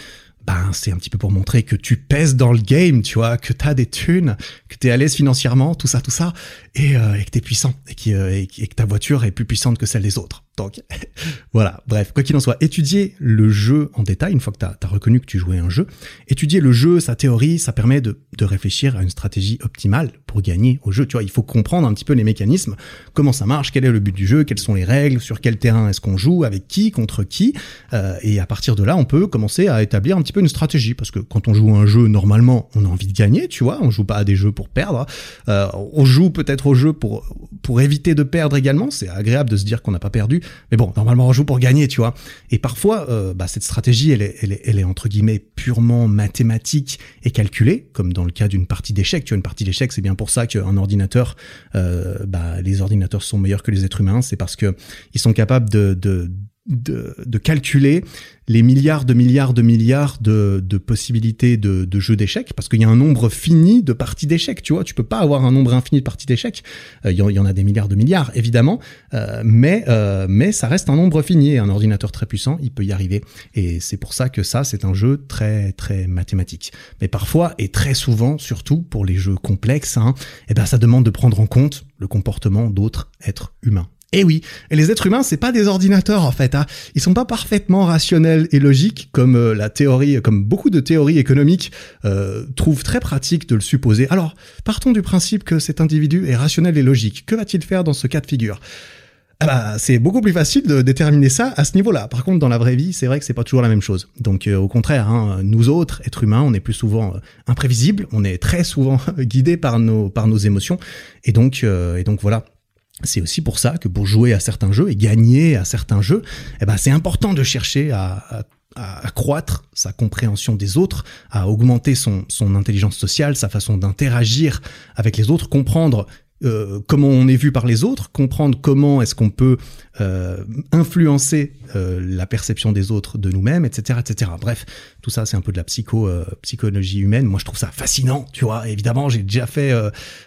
ben c'est un petit peu pour montrer que tu pèses dans le game, tu vois, que t'as des thunes, que t'es à l'aise financièrement, tout ça, tout ça, et, euh, et que t'es puissant, et, euh, et, que ta voiture est plus puissante que celle des autres. Donc voilà, bref, quoi qu'il en soit, étudier le jeu en détail, une fois que tu as, reconnu que tu jouais un jeu, étudier le jeu, sa théorie, ça permet de, de, réfléchir à une stratégie optimale pour gagner au jeu. Tu vois, il faut comprendre un petit peu les mécanismes, comment ça marche, quel est le but du jeu, quelles sont les règles, sur quel terrain est-ce qu'on joue, avec qui, contre qui, euh, et à partir de là, on peut commencer à établir un petit peu une stratégie, parce que quand on joue un jeu, normalement, on a envie de gagner, tu vois, on joue pas à des jeux pour perdre, euh, on joue peut-être au jeu pour, pour éviter de perdre également, c'est agréable de se dire qu'on n'a pas perdu, mais bon, normalement on joue pour gagner, tu vois. Et parfois, euh, bah, cette stratégie, elle est, elle, est, elle est entre guillemets purement mathématique et calculée, comme dans le cas d'une partie d'échecs. Tu vois, une partie d'échecs, c'est bien pour ça qu'un ordinateur, euh, bah, les ordinateurs sont meilleurs que les êtres humains. C'est parce que ils sont capables de, de de, de, calculer les milliards de milliards de milliards de, de possibilités de, de jeux d'échecs, parce qu'il y a un nombre fini de parties d'échecs, tu vois, tu peux pas avoir un nombre infini de parties d'échecs, euh, il y, en a des milliards de milliards, évidemment, euh, mais, euh, mais ça reste un nombre fini, et un ordinateur très puissant, il peut y arriver, et c'est pour ça que ça, c'est un jeu très, très mathématique. Mais parfois, et très souvent, surtout pour les jeux complexes, hein, eh ben, ça demande de prendre en compte le comportement d'autres êtres humains. Eh oui, et les êtres humains, c'est pas des ordinateurs en fait. Hein. Ils sont pas parfaitement rationnels et logiques comme euh, la théorie, comme beaucoup de théories économiques euh, trouvent très pratique de le supposer. Alors, partons du principe que cet individu est rationnel et logique. Que va-t-il faire dans ce cas de figure? Ah bah, c'est beaucoup plus facile de déterminer ça à ce niveau-là. Par contre, dans la vraie vie, c'est vrai que c'est pas toujours la même chose. Donc, euh, au contraire, hein, nous autres, êtres humains, on est plus souvent euh, imprévisibles, on est très souvent guidés par nos par nos émotions, et donc et donc voilà. C'est aussi pour ça que pour jouer à certains jeux et gagner à certains jeux, eh ben c'est important de chercher à, à accroître sa compréhension des autres, à augmenter son, son intelligence sociale, sa façon d'interagir avec les autres, comprendre euh, comment on est vu par les autres, comprendre comment est-ce qu'on peut euh, influencer euh, la perception des autres de nous-mêmes, etc., etc. Bref, ça, c'est un peu de la psycho, psychologie humaine. Moi, je trouve ça fascinant, tu vois. Évidemment, j'ai déjà fait,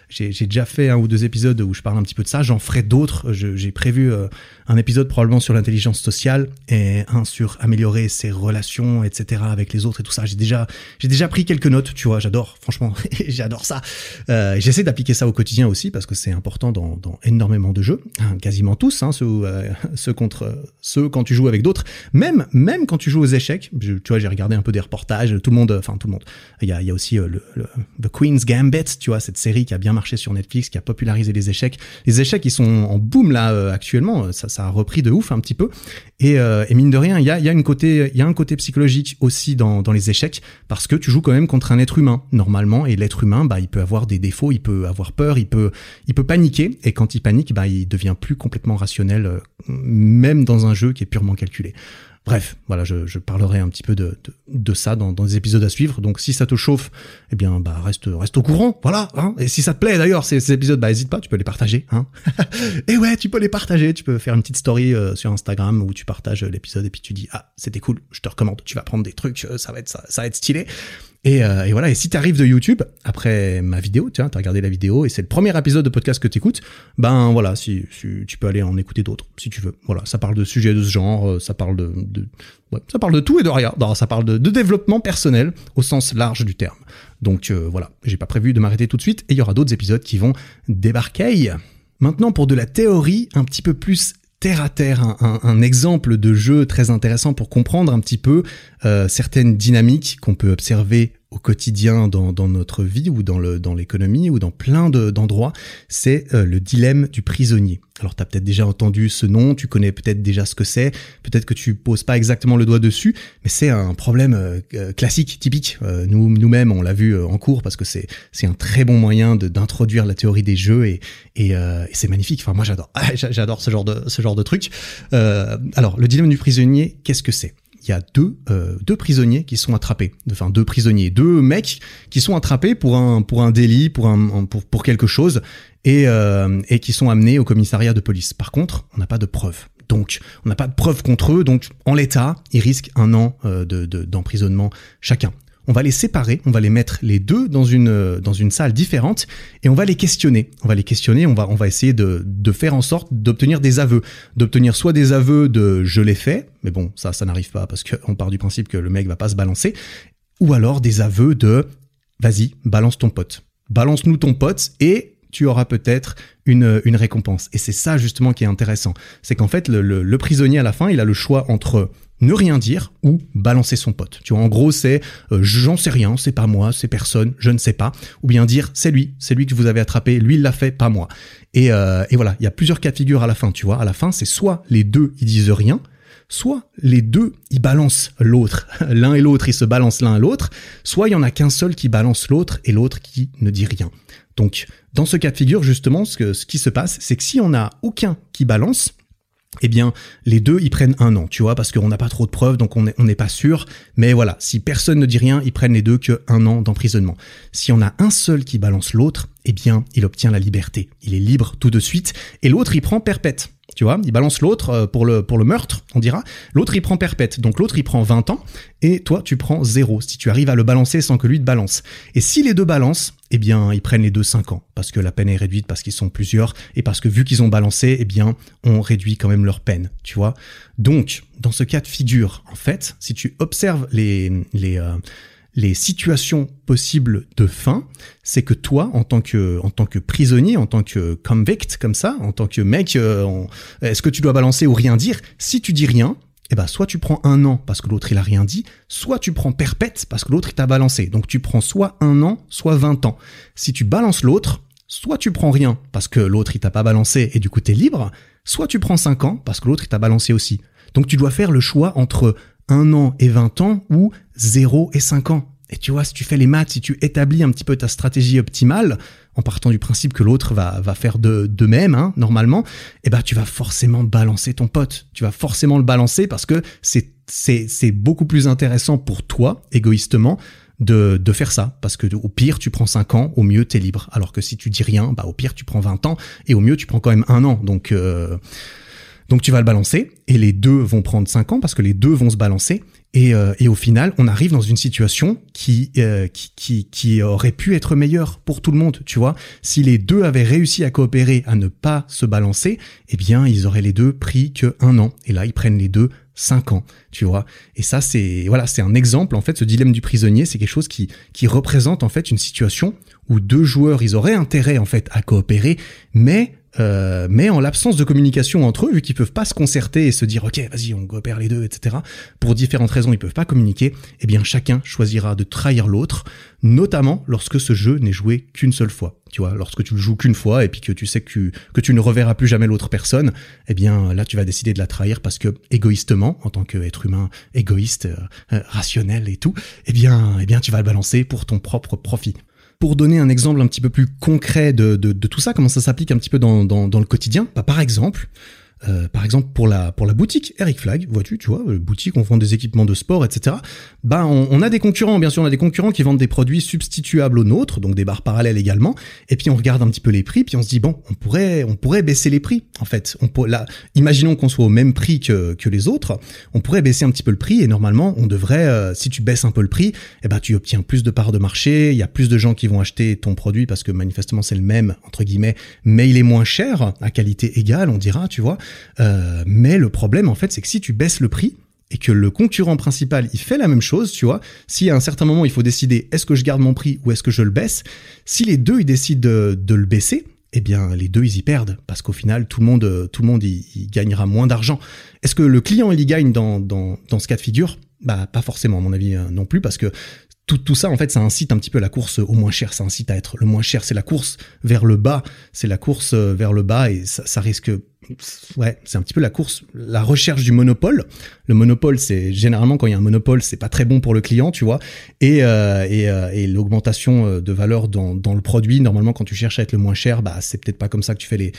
j'ai déjà fait un ou deux épisodes où je parle un petit peu de ça. J'en ferai d'autres. J'ai prévu un épisode probablement sur l'intelligence sociale et un sur améliorer ses relations, etc. avec les autres et tout ça. J'ai déjà, j'ai déjà pris quelques notes, tu vois. J'adore, franchement, j'adore ça. J'essaie d'appliquer ça au quotidien aussi parce que c'est important dans, dans, énormément de jeux, hein, quasiment tous, hein, ceux, euh, ceux, contre ceux quand tu joues avec d'autres, même même quand tu joues aux échecs. tu vois, j'ai regardé un peu des reportages, tout le monde, enfin tout le monde. Il y a, aussi euh, le, The Queen's Gambit, tu vois, cette série qui a bien marché sur Netflix, qui a popularisé les échecs. Les échecs, ils sont en boom là euh, actuellement. Ça, ça a repris de ouf un petit peu. Et, mine de rien, il y a, un côté psychologique aussi dans, dans les échecs parce que tu joues quand même contre un être humain normalement, et l'être humain, bah, il peut avoir des défauts, il peut avoir peur, il peut il peut paniquer et quand il panique, bah, il devient plus complètement rationnel, euh, même dans un jeu qui est purement calculé. Bref, voilà, je, parlerai un petit peu de, ça dans, les épisodes à suivre. Donc si ça te chauffe, eh bien bah reste reste au courant, voilà. Hein et si ça te plaît d'ailleurs ces, ces épisodes, bah hésite pas, tu peux les partager. Hein et ouais, tu peux les partager. Tu peux faire une petite story euh, sur Instagram où tu partages l'épisode et puis tu dis ah c'était cool, je te recommande. Tu vas prendre des trucs, euh, ça va être ça, ça va être stylé. Et, euh, et, voilà, et si tu arrives de YouTube, après ma vidéo, tu as regardé la vidéo, et c'est le premier épisode de podcast que tu écoutes, ben voilà, si, si, tu peux aller en écouter d'autres, si tu veux. Voilà, ça parle de sujets de ce genre, euh, ça parle de, de ouais, ça parle de tout et de rien. Non, ça parle de, de, développement personnel au sens large du terme. Donc euh, voilà, j'ai pas prévu de m'arrêter tout de suite, et il y aura d'autres épisodes qui vont débarquer. Maintenant, pour de la théorie un petit peu plus terre à terre, un, exemple de jeu très intéressant pour comprendre un petit peu euh, certaines dynamiques qu'on peut observer au quotidien dans, dans, notre vie ou dans le dans l'économie ou dans plein d'endroits, c'est euh, le dilemme du prisonnier. Alors tu as peut-être déjà entendu ce nom, tu connais peut-être déjà ce que c'est, peut-être que tu poses pas exactement le doigt dessus, mais c'est un problème euh, euh classique, typique. Euh, nous nous-mêmes on l'a vu en cours parce que c'est un très bon moyen d'introduire la théorie des jeux et et, et c'est magnifique. Enfin moi j'adore j'adore ce genre de ce genre de truc. alors le dilemme du prisonnier, qu'est-ce que c'est? Il y a deux, euh, deux prisonniers qui sont attrapés. Enfin, deux prisonniers, deux mecs qui sont attrapés pour un, pour un délit, pour, un, pour, pour quelque chose, et, euh, et qui sont amenés au commissariat de police. Par contre, on n'a pas de preuves. Donc, on n'a pas de preuves contre eux. Donc, en l'état, ils risquent un an euh, de, d'emprisonnement chacun on va les séparer, on va les mettre les deux dans une dans une salle différente et on va les questionner. On va les questionner, on va on va essayer de de faire en sorte d'obtenir des aveux, d'obtenir soit des aveux de je l'ai fait, mais bon ça ça n'arrive pas parce qu'on part du principe que le mec va pas se balancer, ou alors des aveux de vas-y balance ton pote, balance-nous ton pote et tu auras peut-être une, une récompense. Et c'est ça justement qui est intéressant. C'est qu'en fait, le, prisonnier à la fin, il a le choix entre ne rien dire ou balancer son pote. Tu vois, en gros, c'est euh, j'en sais rien, c'est pas moi, c'est personne, je ne sais pas. Ou bien dire c'est lui, c'est lui que vous avez attrapé, lui il l'a fait, pas moi. Et, euh, et voilà, il y a plusieurs cas de figure à la fin, tu vois. À la fin, c'est soit les deux ils disent rien, soit les deux ils balancent l'autre, l'un et l'autre ils se balancent l'un à l'autre, soit il y en a qu'un seul qui balance l'autre et l'autre qui ne dit rien. Donc, dans ce cas de figure, justement, ce, qui se passe, c'est que si on n'a aucun qui balance, eh bien, les deux, ils prennent un an, tu vois, parce qu'on n'a pas trop de preuves, donc on n'est pas sûr. Mais voilà, si personne ne dit rien, ils prennent les deux que un an d'emprisonnement. Si on a un seul qui balance l'autre, eh bien, il obtient la liberté. Il est libre tout de suite, et l'autre, il prend perpète. Tu vois, il balance l'autre euh, pour le, pour le meurtre, on dira. L'autre, il prend perpète. Donc l'autre, il prend 20 ans, et toi, tu prends zéro, si tu arrives à le balancer sans que lui te balance. Et si les deux balancent, eh bien, ils prennent les deux 5 ans, parce que la peine est réduite, parce qu'ils sont plusieurs, et parce que vu qu'ils ont balancé, eh bien, on réduit quand même leur peine, tu vois. Donc, dans ce cas de figure, en fait, si tu observes les, les, euh, les situations possibles de fin, c'est que toi, en tant que, en tant que prisonnier, en tant que convict, comme ça, en tant que mec, euh, est-ce que tu dois balancer ou rien dire? Si tu dis rien, eh ben, soit tu prends un an parce que l'autre il a rien dit, soit tu prends perpète parce que l'autre il t'a balancé. Donc tu prends soit un an, soit 20 ans. Si tu balances l'autre, soit tu prends rien parce que l'autre il t'a pas balancé et du coup t'es libre, soit tu prends 5 ans parce que l'autre il t'a balancé aussi. Donc tu dois faire le choix entre un an et 20 ans ou 0 et 5 ans. Et tu vois, si tu fais les maths, si tu établis un petit peu ta stratégie optimale, en partant du principe que l'autre va, va faire de, de même, hein, normalement, eh ben, tu vas forcément balancer ton pote. Tu vas forcément le balancer parce que c'est, c'est, c'est beaucoup plus intéressant pour toi, égoïstement, de, de faire ça. Parce que au pire, tu prends 5 ans, au mieux, t'es libre. Alors que si tu dis rien, bah, au pire, tu prends 20 ans, et au mieux, tu prends quand même un an. Donc, euh, donc tu vas le balancer, et les deux vont prendre 5 ans parce que les deux vont se balancer. Et, euh, et, au final, on arrive dans une situation qui, euh, qui, qui, qui, aurait pu être meilleure pour tout le monde, tu vois. Si les deux avaient réussi à coopérer, à ne pas se balancer, eh bien, ils auraient les deux pris que un an. Et là, ils prennent les deux cinq ans, tu vois. Et ça, c'est voilà, c'est un exemple. En fait, ce dilemme du prisonnier, c'est quelque chose qui, qui représente en fait une situation où deux joueurs, ils auraient intérêt en fait à coopérer, mais euh, mais en l'absence de communication entre eux, vu qu'ils peuvent pas se concerter et se dire ok vas-y on coopère les deux, etc. Pour différentes raisons ils peuvent pas communiquer. Eh bien chacun choisira de trahir l'autre, notamment lorsque ce jeu n'est joué qu'une seule fois. Tu vois, lorsque tu le joues qu'une fois et puis que tu sais que tu, que tu ne reverras plus jamais l'autre personne, eh bien là tu vas décider de la trahir parce que égoïstement, en tant qu'être humain égoïste, euh, euh, rationnel et tout, eh bien, eh bien tu vas le balancer pour ton propre profit pour donner un exemple un petit peu plus concret de, tout ça, comment ça s'applique un petit peu dans le quotidien, bah, par exemple, Euh, par exemple, pour la pour la boutique Eric Flag, vois-tu, tu vois, boutique, on vend des équipements de sport, etc. Bah, on, on, a des concurrents, bien sûr, on a des concurrents qui vendent des produits substituables aux nôtres, donc des barres parallèles également. Et puis on regarde un petit peu les prix, puis on se dit bon, on pourrait on pourrait baisser les prix. En fait, on peut, là, imaginons qu'on soit au même prix que que les autres, on pourrait baisser un petit peu le prix et normalement, on devrait, euh, si tu baisses un peu le prix, eh ben tu obtiens plus de parts de marché, il y a plus de gens qui vont acheter ton produit parce que manifestement c'est le même entre guillemets, mais il est moins cher à qualité égale, on dira, tu vois. Euh, mais le problème, en fait, c'est que si tu baisses le prix, et que le concurrent principal, il fait la même chose, tu vois, si à un certain moment il faut décider est-ce que je garde mon prix ou est-ce que je le baisse, si les deux ils décident de, le baisser, eh bien les deux ils y perdent parce qu'au final tout le monde tout le monde gagnera moins d'argent. Est-ce que le client il y gagne dans, dans, dans ce cas de figure? Bah pas forcément à mon avis euh, non plus parce que tout, tout ça, en fait, ça incite un petit peu la course au moins cher. Ça incite à être le moins cher. C'est la course vers le bas. C'est la course euh, vers le bas et ça, risque. Ouais, c'est un petit peu la course, la recherche du monopole. Le monopole, c'est généralement quand il y a un monopole, c'est pas très bon pour le client, tu vois. Et, euh, euh, et l'augmentation de valeur dans, dans le produit, normalement, quand tu cherches à être le moins cher, bah c'est peut-être pas comme ça que tu fais les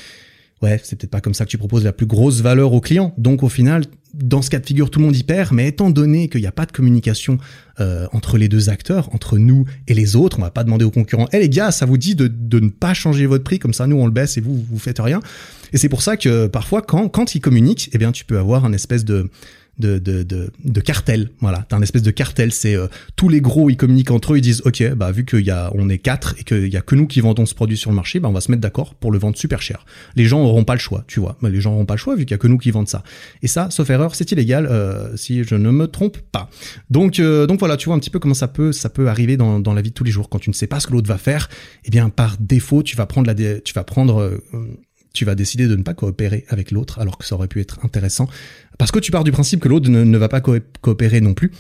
ouais, c'est peut-être pas comme ça que tu proposes la plus grosse valeur au client. Donc au final, dans ce cas de figure, tout le monde y perd, mais étant donné qu'il n'y a pas de communication euh, entre les deux acteurs, entre nous et les autres, on va pas demander aux concurrents, hé les gars, ça vous dit de, ne pas changer votre prix, comme ça nous on le baisse et vous, vous faites rien. Et c'est pour ça que parfois, quand, quand ils communiquent, eh bien tu peux avoir un espèce de de, de, de, de cartel. Voilà, t'as un espèce de cartel. C'est euh, tous les gros, ils communiquent entre eux, ils disent, ok, bah vu qu'il y a, on est quatre et qu'il y a que nous qui vendons ce produit sur le marché, bah on va se mettre d'accord pour le vendre super cher. Les gens auront pas le choix, tu vois. Bah, les gens auront pas le choix vu qu'il y a que nous qui vendent ça. Et ça, sauf erreur, c'est illégal euh, si je ne me trompe pas. Donc, euh, donc voilà, tu vois un petit peu comment ça peut, ça peut arriver dans, dans la vie de tous les jours quand tu ne sais pas ce que l'autre va faire. Eh bien, par défaut, tu vas prendre la, tu vas prendre tu vas décider de ne pas coopérer avec l'autre alors que ça aurait pu être intéressant parce que tu pars du principe que l'autre ne, va pas coopérer non plus.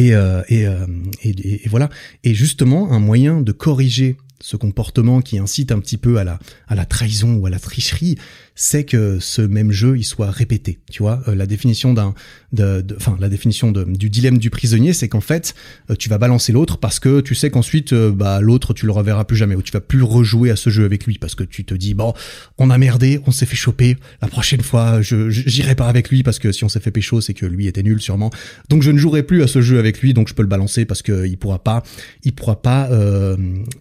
Euh, euh, et, et, voilà. Et justement, un moyen de corriger ce comportement qui incite un petit peu à la, à la trahison ou à la tricherie, c'est que ce même jeu il soit répété. Tu vois, euh, la définition d'un, enfin la définition de, du dilemme du prisonnier, c'est qu'en fait euh, tu vas balancer l'autre parce que tu sais qu'ensuite euh, bah l'autre tu le reverras plus jamais ou tu vas plus rejouer à ce jeu avec lui parce que tu te dis bon on a merdé, on s'est fait choper, la prochaine fois je j'irai pas avec lui parce que si on s'est fait pécho c'est que lui était nul sûrement. Donc je ne jouerai plus à ce jeu avec lui donc je peux le balancer parce que il pourra pas il pourra pas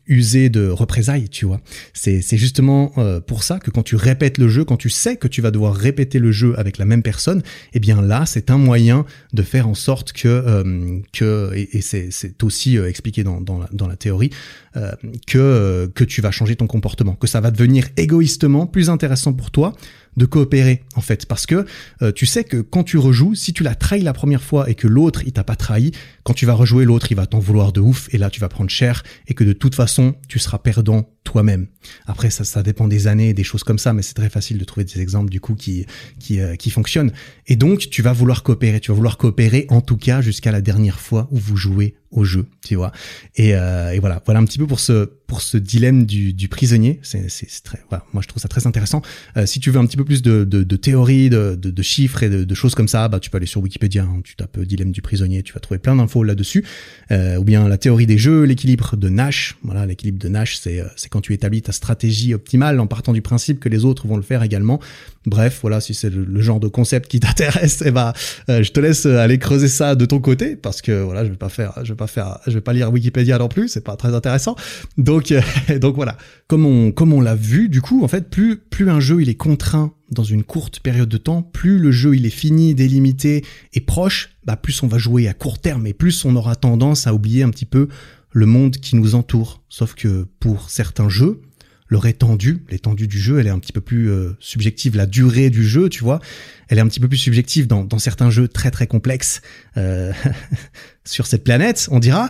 user de représailles, tu vois. C'est c'est justement pour ça que quand tu répètes le jeu quand tu sais que tu vas devoir répéter le jeu avec la même personne, eh bien là, c'est un moyen de faire en sorte que, euh, et, c'est aussi euh, expliqué dans, la, théorie, euh, que tu vas changer ton comportement, que ça va devenir égoïstement plus intéressant pour toi de coopérer en fait. Parce que euh, tu sais que quand tu rejoues si tu l'as trahi la première fois et que l'autre il t'a pas trahi quand tu vas rejouer l'autre il va t'en vouloir de ouf et là tu vas prendre cher et que de toute façon tu seras perdant toi-même. Après ça ça dépend des années des choses comme ça mais c'est très facile de trouver des exemples du coup qui qui euh, qui fonctionnent. Et donc tu vas vouloir coopérer. Tu vas vouloir coopérer en tout cas jusqu'à la dernière fois où vous jouez au jeu, tu vois. Et, euh, et, voilà, voilà un petit peu pour ce pour ce dilemme du, du prisonnier. C'est très, voilà, moi je trouve ça très intéressant. Euh, si tu veux un petit peu plus de, de, de théories, de, de, chiffres et de, choses comme ça, bah tu peux aller sur Wikipédia. Hein, tu tapes dilemme du prisonnier, tu vas trouver plein d'infos là-dessus. Euh, ou bien la théorie des jeux, l'équilibre de Nash. Voilà, l'équilibre de Nash, c'est euh, c'est quand tu établis ta stratégie optimale en partant du principe que les autres vont le faire également. Bref, voilà, si c'est le, genre de concept qui t'intéresse, et eh bah, je te laisse aller creuser ça de ton côté parce que voilà, je vais pas faire, je vais pas faire, je vais pas lire Wikipédia non plus, c'est pas très intéressant. Donc, euh, donc voilà, comme on, comme on l'a vu, du coup, en fait, plus, plus un jeu il est contraint dans une courte période de temps, plus le jeu il est fini, délimité et proche, bah plus on va jouer à court terme et plus on aura tendance à oublier un petit peu le monde qui nous entoure. Sauf que pour certains jeux, leur étendue, l'étendue du jeu, elle est un petit peu plus euh, subjective. La durée du jeu, tu vois, elle est un petit peu plus subjective dans, certains jeux très très complexes euh, sur cette planète, on dira.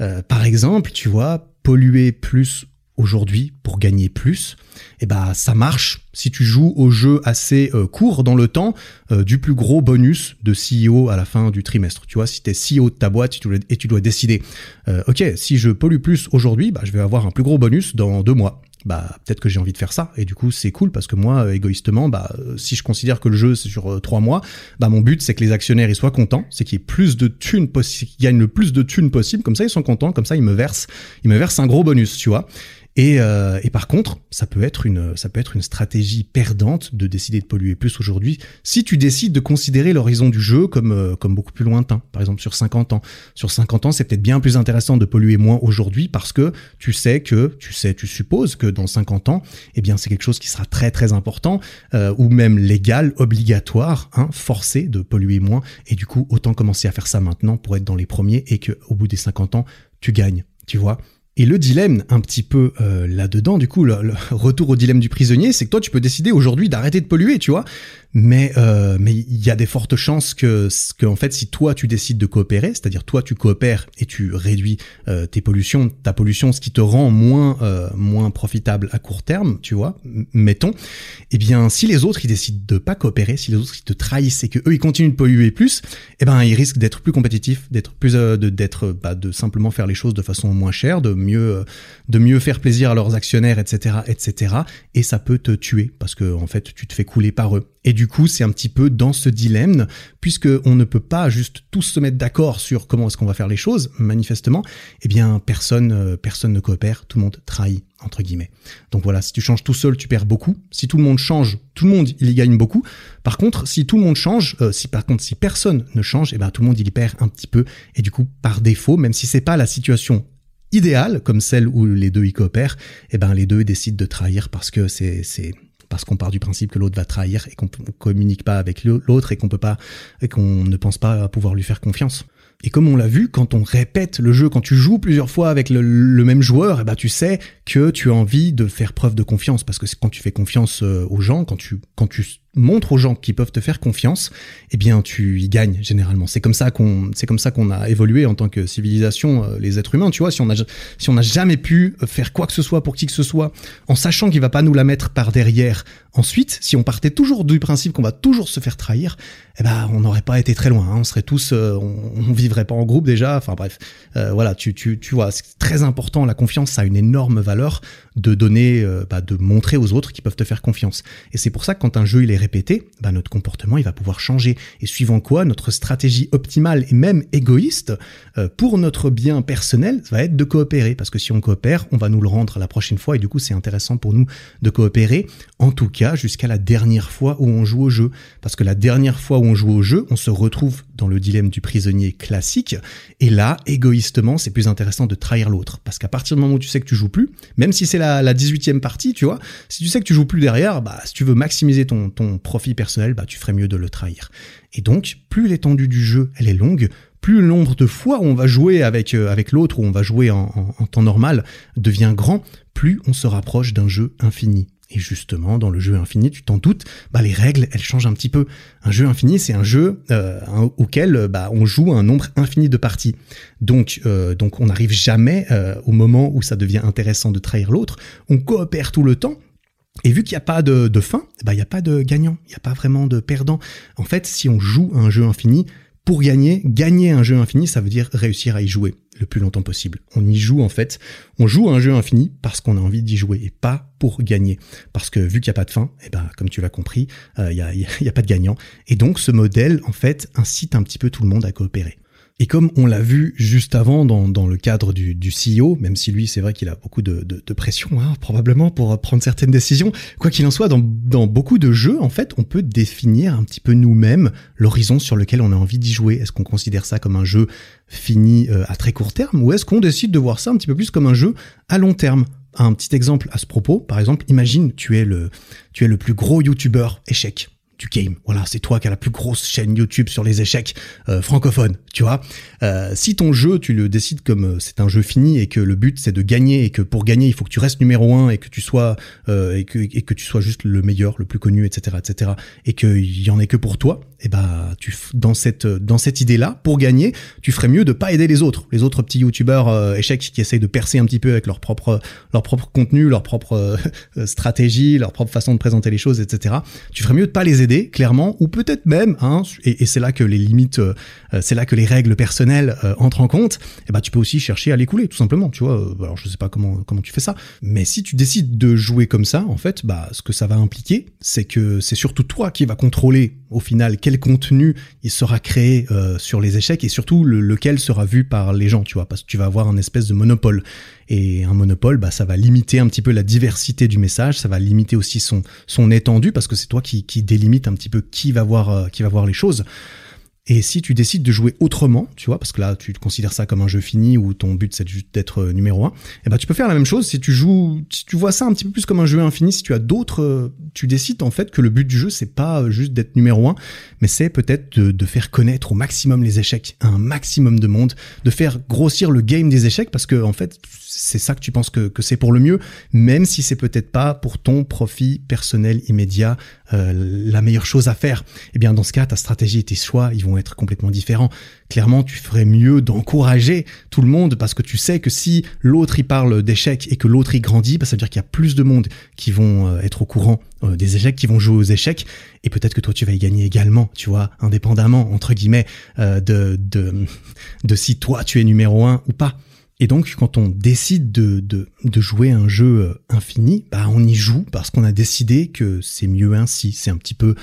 Euh, par exemple, tu vois, polluer plus aujourd'hui pour gagner plus, et eh ben ça marche si tu joues au jeu assez court dans le temps du plus gros bonus de CEO à la fin du trimestre. Tu vois, si tu es CEO de ta boîte et tu dois décider, ok, si je pollue plus aujourd'hui, bah, je vais avoir un plus gros bonus dans deux mois bah peut-être que j'ai envie de faire ça. Et du coup c'est cool parce que moi égoïstement bah si je considère que le jeu c'est sur euh, trois mois bah mon but c'est que les actionnaires ils soient contents c'est qu'il y ait plus de thunes possible gagnent le plus de thunes possible. Comme ça ils sont contents comme ça ils me versent ils me versent un gros bonus tu vois Et, euh, et, par contre, ça peut être une ça peut être une stratégie perdante de décider de polluer plus aujourd'hui si tu décides de considérer l'horizon du jeu comme euh, comme beaucoup plus lointain. Par exemple, sur 50 ans. Sur 50 ans, c'est peut-être bien plus intéressant de polluer moins aujourd'hui parce que tu sais que tu sais, tu supposes que dans 50 ans, eh bien, c'est quelque chose qui sera très très important euh, ou même légal, obligatoire, hein, forcé de polluer moins. Et du coup, autant commencer à faire ça maintenant pour être dans les premiers et que au bout des 50 ans, tu gagnes. Tu vois? Et le dilemme, un petit peu euh, là-dedans, du coup, le, retour au dilemme du prisonnier, c'est que toi, tu peux décider aujourd'hui d'arrêter de polluer, tu vois mais euh, mais il y a des fortes chances que que en fait si toi tu décides de coopérer, c'est-à-dire toi tu coopères et tu réduis euh, tes pollutions, ta pollution, ce qui te rend moins euh, moins profitable à court terme, tu vois, mettons, eh bien si les autres ils décident de pas coopérer, si les autres ils te trahissent et que eux ils continuent de polluer plus, eh ben ils risquent d'être plus compétitifs, d'être plus de d'être bah, de simplement faire les choses de façon moins chère, de mieux de mieux faire plaisir à leurs actionnaires, etc., etc. Et ça peut te tuer parce que en fait tu te fais couler par eux. Et du coup, c'est un petit peu dans ce dilemme, puisque on ne peut pas juste tous se mettre d'accord sur comment est-ce qu'on va faire les choses, manifestement, eh bien, personne, euh, personne ne coopère, tout le monde trahit, entre guillemets. Donc voilà, si tu changes tout seul, tu perds beaucoup. Si tout le monde change, tout le monde, il y gagne beaucoup. Par contre, si tout le monde change, euh, si par contre, si personne ne change, eh ben, tout le monde, il y perd un petit peu. Et du coup, par défaut, même si c'est pas la situation idéale, comme celle où les deux y coopèrent, eh ben, les deux décident de trahir parce que c'est, c'est, parce qu'on part du principe que l'autre va trahir et qu'on communique pas avec l'autre et qu'on peut pas et qu'on ne pense pas pouvoir lui faire confiance. Et comme on l'a vu, quand on répète le jeu, quand tu joues plusieurs fois avec le, même joueur, eh ben tu sais que tu as envie de faire preuve de confiance parce que quand tu fais confiance euh, aux gens, quand tu quand tu montre aux gens qui peuvent te faire confiance, eh bien tu y gagnes généralement. C'est comme ça qu'on c'est comme ça qu'on a évolué en tant que civilisation euh, les êtres humains, tu vois, si on a si on n'a jamais pu faire quoi que ce soit pour qui que ce soit en sachant qu'il va pas nous la mettre par derrière. Ensuite, si on partait toujours du principe qu'on va toujours se faire trahir, eh ben on n'aurait pas été très loin, hein. on serait tous euh, on, vivrait pas en groupe déjà, enfin bref. Euh, voilà, tu tu tu vois, c'est très important la confiance, a une énorme valeur de donner bah, de montrer aux autres qui peuvent te faire confiance. Et c'est pour ça que quand un jeu il est répéter, bah notre comportement il va pouvoir changer. Et suivant quoi, notre stratégie optimale et même égoïste euh, pour notre bien personnel va être de coopérer. Parce que si on coopère, on va nous le rendre la prochaine fois. Et du coup, c'est intéressant pour nous de coopérer. En tout cas, jusqu'à la dernière fois où on joue au jeu. Parce que la dernière fois où on joue au jeu, on se retrouve dans le dilemme du prisonnier classique. Et là, égoïstement, c'est plus intéressant de trahir l'autre. Parce qu'à partir du moment où tu sais que tu joues plus, même si c'est la, la 18e partie, tu vois, si tu sais que tu joues plus derrière, bah, si tu veux maximiser ton, profit personnel, bah, tu ferais mieux de le trahir. Et donc, plus l'étendue du jeu, elle est longue, plus le nombre de fois où on va jouer avec, euh, avec l'autre, ou on va jouer en, temps normal, devient grand, plus on se rapproche d'un jeu infini. Et justement, dans le jeu infini, tu t'en doutes, bah, les règles, elles changent un petit peu. Un jeu infini, c'est un jeu euh, auquel bah, on joue un nombre infini de parties. Donc, euh, donc on n'arrive jamais au moment où ça devient intéressant de trahir l'autre. On coopère tout le temps, et vu qu'il n'y a pas de, de fin, bah, il n'y a pas de gagnant, il n'y a pas vraiment de perdant. En fait, si on joue un jeu infini, pour gagner, gagner un jeu infini, ça veut dire réussir à y jouer le plus longtemps possible. On y joue en fait, on joue un jeu infini parce qu'on a envie d'y jouer et pas pour gagner. Parce que vu qu'il n'y a pas de fin, et eh ben comme tu l'as compris, euh, il n'y a pas de gagnant. Et donc ce modèle en fait incite un petit peu tout le monde à coopérer. Et comme on l'a vu juste avant dans, dans le cadre du, du CEO, même si lui c'est vrai qu'il a beaucoup de, de, de pression hein, probablement pour prendre certaines décisions, quoi qu'il en soit, dans, dans beaucoup de jeux, en fait, on peut définir un petit peu nous-mêmes l'horizon sur lequel on a envie d'y jouer. Est-ce qu'on considère ça comme un jeu fini euh, à très court terme ou est-ce qu'on décide de voir ça un petit peu plus comme un jeu à long terme? Un petit exemple à ce propos, par exemple, imagine tu es le tu es le plus gros youtubeur échec du game. Voilà, c'est toi qui as la plus grosse chaîne YouTube sur les échecs euh, francophones, tu vois. Euh, si ton jeu, tu le décides comme euh, c'est un jeu fini et que le but c'est de gagner et que pour gagner il faut que tu restes numéro un et que tu sois et que et que tu sois juste le meilleur, le plus connu, etc., etc. Et qu'il y en ait que pour toi, et eh bah tu dans cette dans cette idée là, pour gagner, tu ferais mieux de pas aider les autres, les autres petits youtubeurs échecs qui essayent de percer un petit peu avec leur propre leur propre contenu, leur propre stratégie, leur propre façon de présenter les choses, etc. Tu ferais mieux de pas les aider clairement, ou peut-être même, hein, et, c'est là que les limites, euh, c'est là que les règles personnelles euh, entrent en compte. Et eh ben tu peux aussi chercher à l'écouler, tout simplement. Tu vois, euh, alors je sais pas comment comment tu fais ça, mais si tu décides de jouer comme ça, en fait, bah ce que ça va impliquer, c'est que c'est surtout toi qui va contrôler au final quel contenu il sera créé sur les échecs et surtout lequel sera vu par les gens, tu vois, parce que tu vas avoir un espèce de monopole. Et un monopole, bah, ça va limiter un petit peu la diversité du message, ça va limiter aussi son, son étendue, parce que c'est toi qui, qui délimite un petit peu qui va voir, euh, qui va voir les choses. Et si tu décides de jouer autrement, tu vois, parce que là tu considères ça comme un jeu fini où ton but c'est juste d'être euh, numéro un, et eh ben tu peux faire la même chose si tu joues, si tu vois ça un petit peu plus comme un jeu infini, si tu as d'autres, euh, tu décides en fait que le but du jeu c'est pas juste d'être numéro un, mais c'est peut-être de, de, faire connaître au maximum les échecs à un maximum de monde, de faire grossir le game des échecs parce que en fait c'est ça que tu penses que, que c'est pour le mieux, même si c'est peut-être pas pour ton profit personnel immédiat euh, la meilleure chose à faire. Eh bien, dans ce cas, ta stratégie et tes choix, ils vont être complètement différents. Clairement, tu ferais mieux d'encourager tout le monde parce que tu sais que si l'autre y parle d'échecs et que l'autre y grandit, bah, ça veut dire qu'il y a plus de monde qui vont euh, être au courant euh, des échecs, qui vont jouer aux échecs, et peut-être que toi tu vas y gagner également, tu vois, indépendamment entre guillemets de, de de si toi tu es numéro un ou pas. Et donc, quand on décide de, de, jouer un jeu euh, infini, bah, on y joue parce qu'on a décidé que c'est mieux ainsi. C'est un petit peu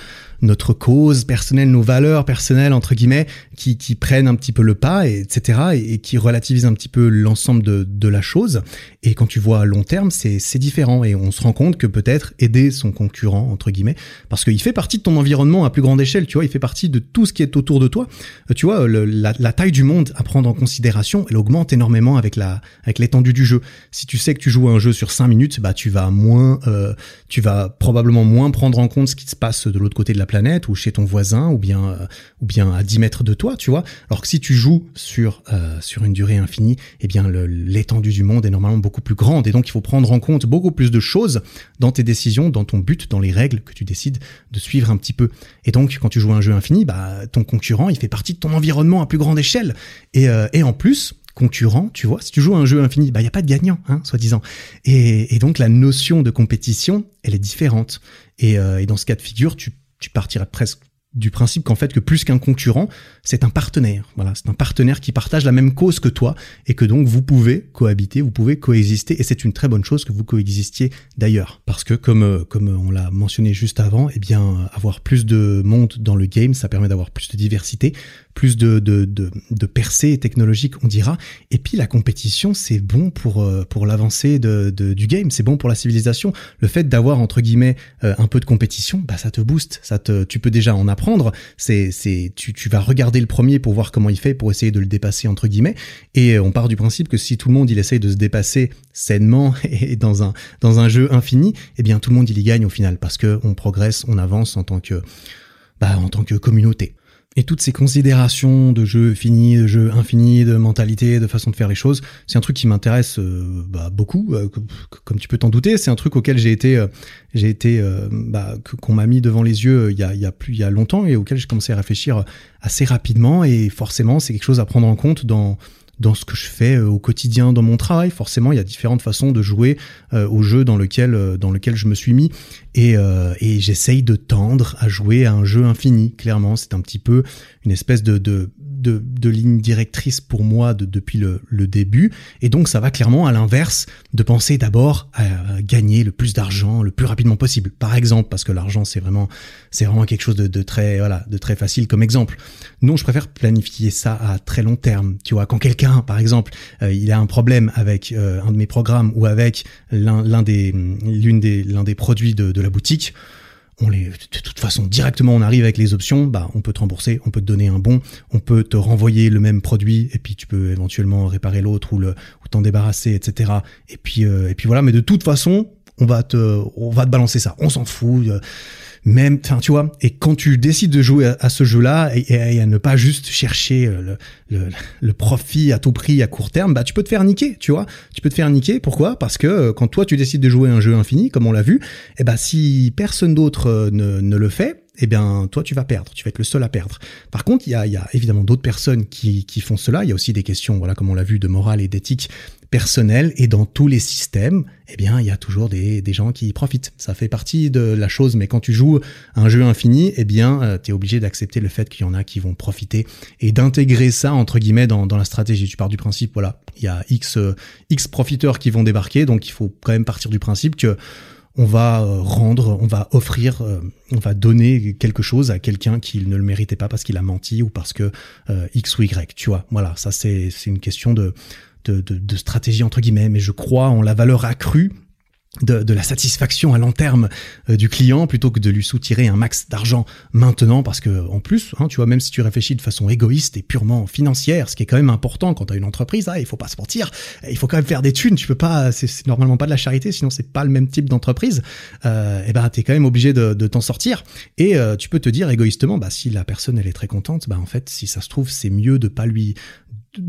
notre cause personnelle, nos valeurs personnelles, entre guillemets, qui, qui prennent un petit peu le pas, et, etc., et, qui relativisent un petit peu l'ensemble de, de la chose. Et quand tu vois à long terme, c'est différent. Et on se rend compte que peut-être aider son concurrent, entre guillemets, parce qu'il fait partie de ton environnement à plus grande échelle, tu vois, il fait partie de tout ce qui est autour de toi. Euh, tu vois, la, taille du monde à prendre en considération, elle augmente énormément avec la avec l'étendue du jeu. Si tu sais que tu joues un jeu sur 5 minutes, bah tu vas moins euh, tu vas probablement moins prendre en compte ce qui se passe de l'autre côté de la planète ou chez ton voisin ou bien euh, ou bien à 10 mètres de toi, tu vois. Alors que si tu joues sur euh, sur une durée infinie, eh bien l'étendue du monde est normalement beaucoup plus grande et donc il faut prendre en compte beaucoup plus de choses dans tes décisions, dans ton but, dans les règles que tu décides de suivre un petit peu. Et donc quand tu joues un jeu infini, bah ton concurrent, il fait partie de ton environnement à plus grande échelle et et en plus concurrent, tu vois. Si tu joues à un jeu infini, bah il y a pas de gagnant, hein, soi-disant. Et, donc la notion de compétition, elle est différente. Et, euh, et dans ce cas de figure, tu, tu partirais presque du principe qu'en fait que plus qu'un concurrent, c'est un partenaire. Voilà, c'est un partenaire qui partage la même cause que toi et que donc vous pouvez cohabiter, vous pouvez coexister et c'est une très bonne chose que vous coexistiez d'ailleurs parce que comme euh, comme on l'a mentionné juste avant, eh bien avoir plus de monde dans le game, ça permet d'avoir plus de diversité, plus de, de, de, de percées technologiques, on dira. Et puis la compétition, c'est bon pour, euh, pour l'avancée de, de, du game, c'est bon pour la civilisation. Le fait d'avoir, entre guillemets, euh, un peu de compétition, bah, ça te booste, ça te, tu peux déjà en apprendre. C'est, c'est, tu, tu vas regarder le premier pour voir comment il fait, pour essayer de le dépasser, entre guillemets. Et on part du principe que si tout le monde, il essaye de se dépasser sainement et dans un, dans un jeu infini, eh bien, tout le monde, il y gagne au final parce que on progresse, on avance en tant que, bah, en tant que communauté. Et toutes ces considérations de jeu fini, de jeu infini, de mentalité, de façon de faire les choses, c'est un truc qui m'intéresse euh, bah, beaucoup, euh, comme tu peux t'en douter. C'est un truc auquel j'ai été, euh, j'ai été, bah, qu'on m'a mis devant les yeux il y a, plus, il y a longtemps et auquel j'ai commencé à réfléchir assez rapidement. Et forcément, c'est quelque chose à prendre en compte dans dans ce que je fais au quotidien dans mon travail. Forcément, il y a différentes façons de jouer au jeu dans lequel dans lequel je me suis mis et, euh, et j'essaye de tendre à jouer à un jeu infini. Clairement, c'est un petit peu une espèce de, de, de, de ligne directrice pour moi de, depuis le, le, début. Et donc, ça va clairement à l'inverse de penser d'abord à gagner le plus d'argent le plus rapidement possible. Par exemple, parce que l'argent, c'est vraiment, c'est vraiment quelque chose de, de, très, voilà, de très facile comme exemple. Non, je préfère planifier ça à très long terme. Tu vois, quand quelqu'un, par exemple, euh, il a un problème avec euh, un de mes programmes ou avec l'un des, l'une des, l'un des produits de, de la boutique, de toute façon, directement, on arrive avec les options, bah, on peut te rembourser, on peut te donner un bon, on peut te renvoyer le même produit, et puis tu peux éventuellement réparer l'autre ou le, t'en débarrasser, etc. Et puis, euh, et puis voilà. Mais de toute façon, on va te, on va te balancer ça. On s'en fout. Euh, même, enfin, tu vois, et quand tu décides de jouer à, ce jeu-là et, à ne pas juste chercher euh, le, le, profit à tout prix à court terme, bah tu peux te faire niquer, tu vois. Tu peux te faire niquer. Pourquoi? Parce que euh, quand toi tu décides de jouer un jeu infini, comme on l'a vu, et eh bah si personne d'autre euh, ne, ne le fait, eh bien, toi, tu vas perdre. Tu vas être le seul à perdre. Par contre, il y a, y a, évidemment d'autres personnes qui, qui font cela. Il y a aussi des questions, voilà, comme on l'a vu, de morale et d'éthique personnel et dans tous les systèmes, eh bien, il y a toujours des, gens qui profitent. Ça fait partie de la chose, mais quand tu joues un jeu infini, eh bien, euh, tu es obligé d'accepter le fait qu'il y en a qui vont profiter et d'intégrer ça, entre guillemets, dans, la stratégie. Tu pars du principe, voilà, il y a X, euh, X profiteurs qui vont débarquer, donc il faut quand même partir du principe que on va euh, rendre, on va offrir, on va donner quelque chose à quelqu'un qui ne le méritait pas parce qu'il a menti ou parce que X ou Y, tu vois. Voilà, ça c'est une question de de, stratégie entre guillemets, mais je crois en la valeur accrue de, la satisfaction à long terme euh, du client plutôt que de lui soutirer un max d'argent maintenant parce que en plus hein, tu vois même si tu réfléchis de façon égoïste et purement financière ce qui est quand même important quand tu as une entreprise ah, il faut pas se mentir il faut quand même faire des thunes tu peux pas c'est normalement pas de la charité sinon c'est pas le même type d'entreprise euh, et ben tu es quand même obligé de, de t'en sortir. Et euh, tu peux te dire égoïstement bah si la personne elle est très contente bah en fait si ça se trouve c'est mieux de pas lui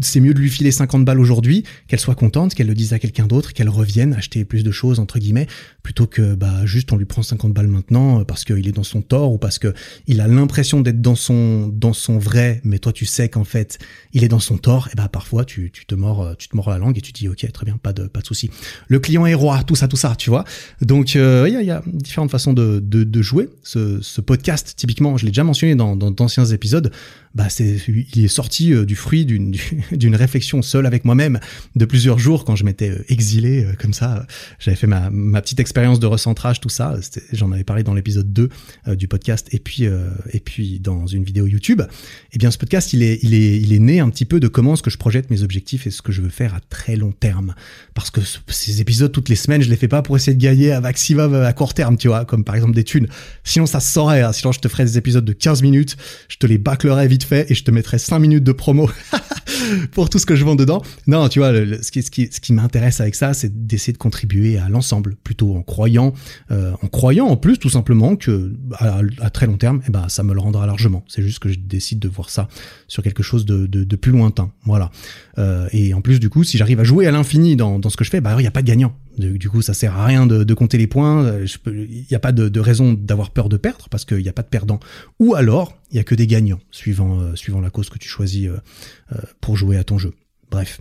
c'est mieux de lui filer 50 balles aujourd'hui, qu'elle soit contente, qu'elle le dise à quelqu'un d'autre, qu'elle revienne acheter plus de choses entre guillemets, plutôt que bah juste on lui prend 50 balles maintenant euh, parce qu'il est dans son tort ou parce que il a l'impression d'être dans son dans son vrai, mais toi tu sais qu'en fait il est dans son tort. Et bah parfois tu, tu te mords euh, tu te mords la langue et tu dis ok très bien pas de pas de souci. Le client est roi, tout ça tout ça tu vois. Donc euh, il y, a, y, a, différentes façons de, de, de jouer. Ce, ce, podcast typiquement, je l'ai déjà mentionné dans d'anciens épisodes bah c'est il est sorti euh, du fruit d'une d'une réflexion seule avec moi-même de plusieurs jours quand je m'étais euh, exilé euh, comme ça. J'avais fait ma, ma petite expérience de recentrage tout ça. J'en avais parlé dans l'épisode 2 du podcast et puis et puis dans une vidéo YouTube. Eh bien ce podcast il est il est il est né un petit peu de comment est-ce que je projette mes objectifs et ce que je veux faire à très long terme. Parce que ces épisodes toutes les semaines je les fais pas pour essayer de gagner un maximum à court terme tu vois comme par exemple des thunes. Sinon ça se saurait hein. sinon je te ferais des épisodes de 15 minutes je te les bâclerais vite fait et je te mettrai 5 minutes de promo pour tout ce que je vends dedans. Non, tu vois, ce qui, ce qui, ce qui m'intéresse avec ça, c'est d'essayer de contribuer à l'ensemble, plutôt en croyant, euh, en croyant en plus tout simplement que à, très long terme, eh ben, ça me le rendra largement. C'est juste que je décide de voir ça sur quelque chose de, de, plus lointain. Voilà. Euh, et en plus, du coup, si j'arrive à jouer à l'infini dans, dans ce que je fais, bah il n'y a pas de gagnant. Du coup, ça sert à rien de, compter les points. Euh, il n'y a pas de, raison d'avoir peur de perdre parce qu'il n'y a pas de perdant. Ou alors, il y a que des gagnants suivant euh, suivant la cause que tu choisis euh, pour jouer à ton jeu. Bref.